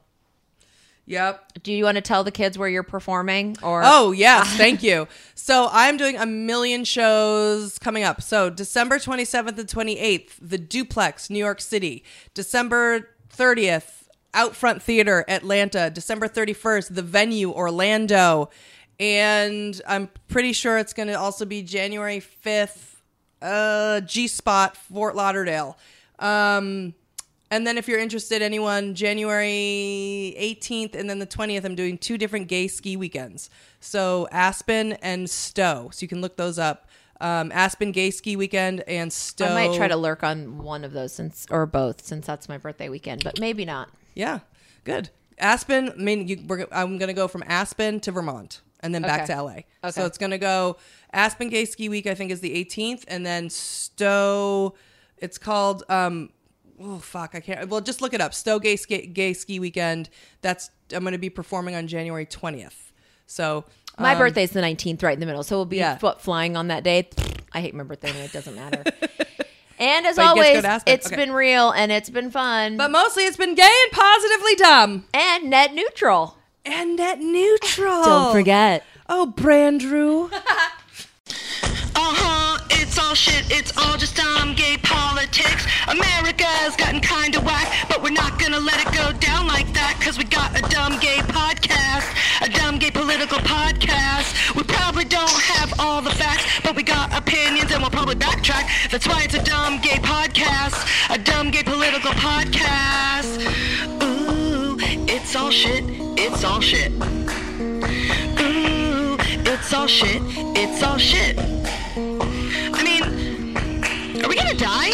Speaker 2: Yep.
Speaker 3: do you want to tell the kids where you're performing or
Speaker 2: Oh, <laughs> yes. Thank you. So I'm doing a million shows coming up. So December 27th and 28th, the Duplex, New York City. December 30th, Outfront Theater, Atlanta. December 31st, the venue, Orlando. And I'm pretty sure it's going to also be January 5th, uh, G Spot, Fort Lauderdale. Um, and then if you're interested, anyone, January 18th and then the 20th, I'm doing two different gay ski weekends. So Aspen and Stowe. So you can look those up. Um, Aspen Gay Ski Weekend and Stowe.
Speaker 3: i might try to lurk on one of those since or both since that's my birthday weekend but maybe not
Speaker 2: Yeah, good. Aspen. I mean, you, we're, I'm going to go from Aspen to Vermont and then back
Speaker 3: Okay.
Speaker 2: to LA.
Speaker 3: Okay.
Speaker 2: So it's going to go Aspen Gay Ski Week. I think is the 18th, and then Stowe. It's called. Um, oh fuck, I can't. Well, just look it up. Stowe Gay Ski, Gay Ski Weekend. That's I'm going to be performing on January 20th. So
Speaker 3: my
Speaker 2: um,
Speaker 3: is the 19th right in the middle so we'll be
Speaker 2: Yeah.
Speaker 3: foot flying on that day i hate my birthday and it doesn't matter <laughs> and as
Speaker 2: But you get to go
Speaker 3: always
Speaker 2: to Aspen.
Speaker 3: it's
Speaker 2: Okay.
Speaker 3: been real and it's been fun
Speaker 2: But mostly it's been gay and positively dumb
Speaker 3: and net neutral
Speaker 2: and net neutral.
Speaker 3: don't forget
Speaker 2: Oh, Brandrew. <laughs>
Speaker 1: Uh-huh, it's all shit, it's all just dumb gay politics. America's gotten kinda whack, but we're not gonna let it go down like that, cause we got a dumb gay podcast, a dumb gay political podcast. We probably don't have all the facts, but we got opinions and we'll probably backtrack. That's why it's a dumb gay podcast, a dumb gay political podcast. Ooh, it's all shit, it's all shit. Ooh, it's all shit. It's all shit. I mean, are we gonna die?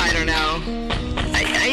Speaker 1: I don't know.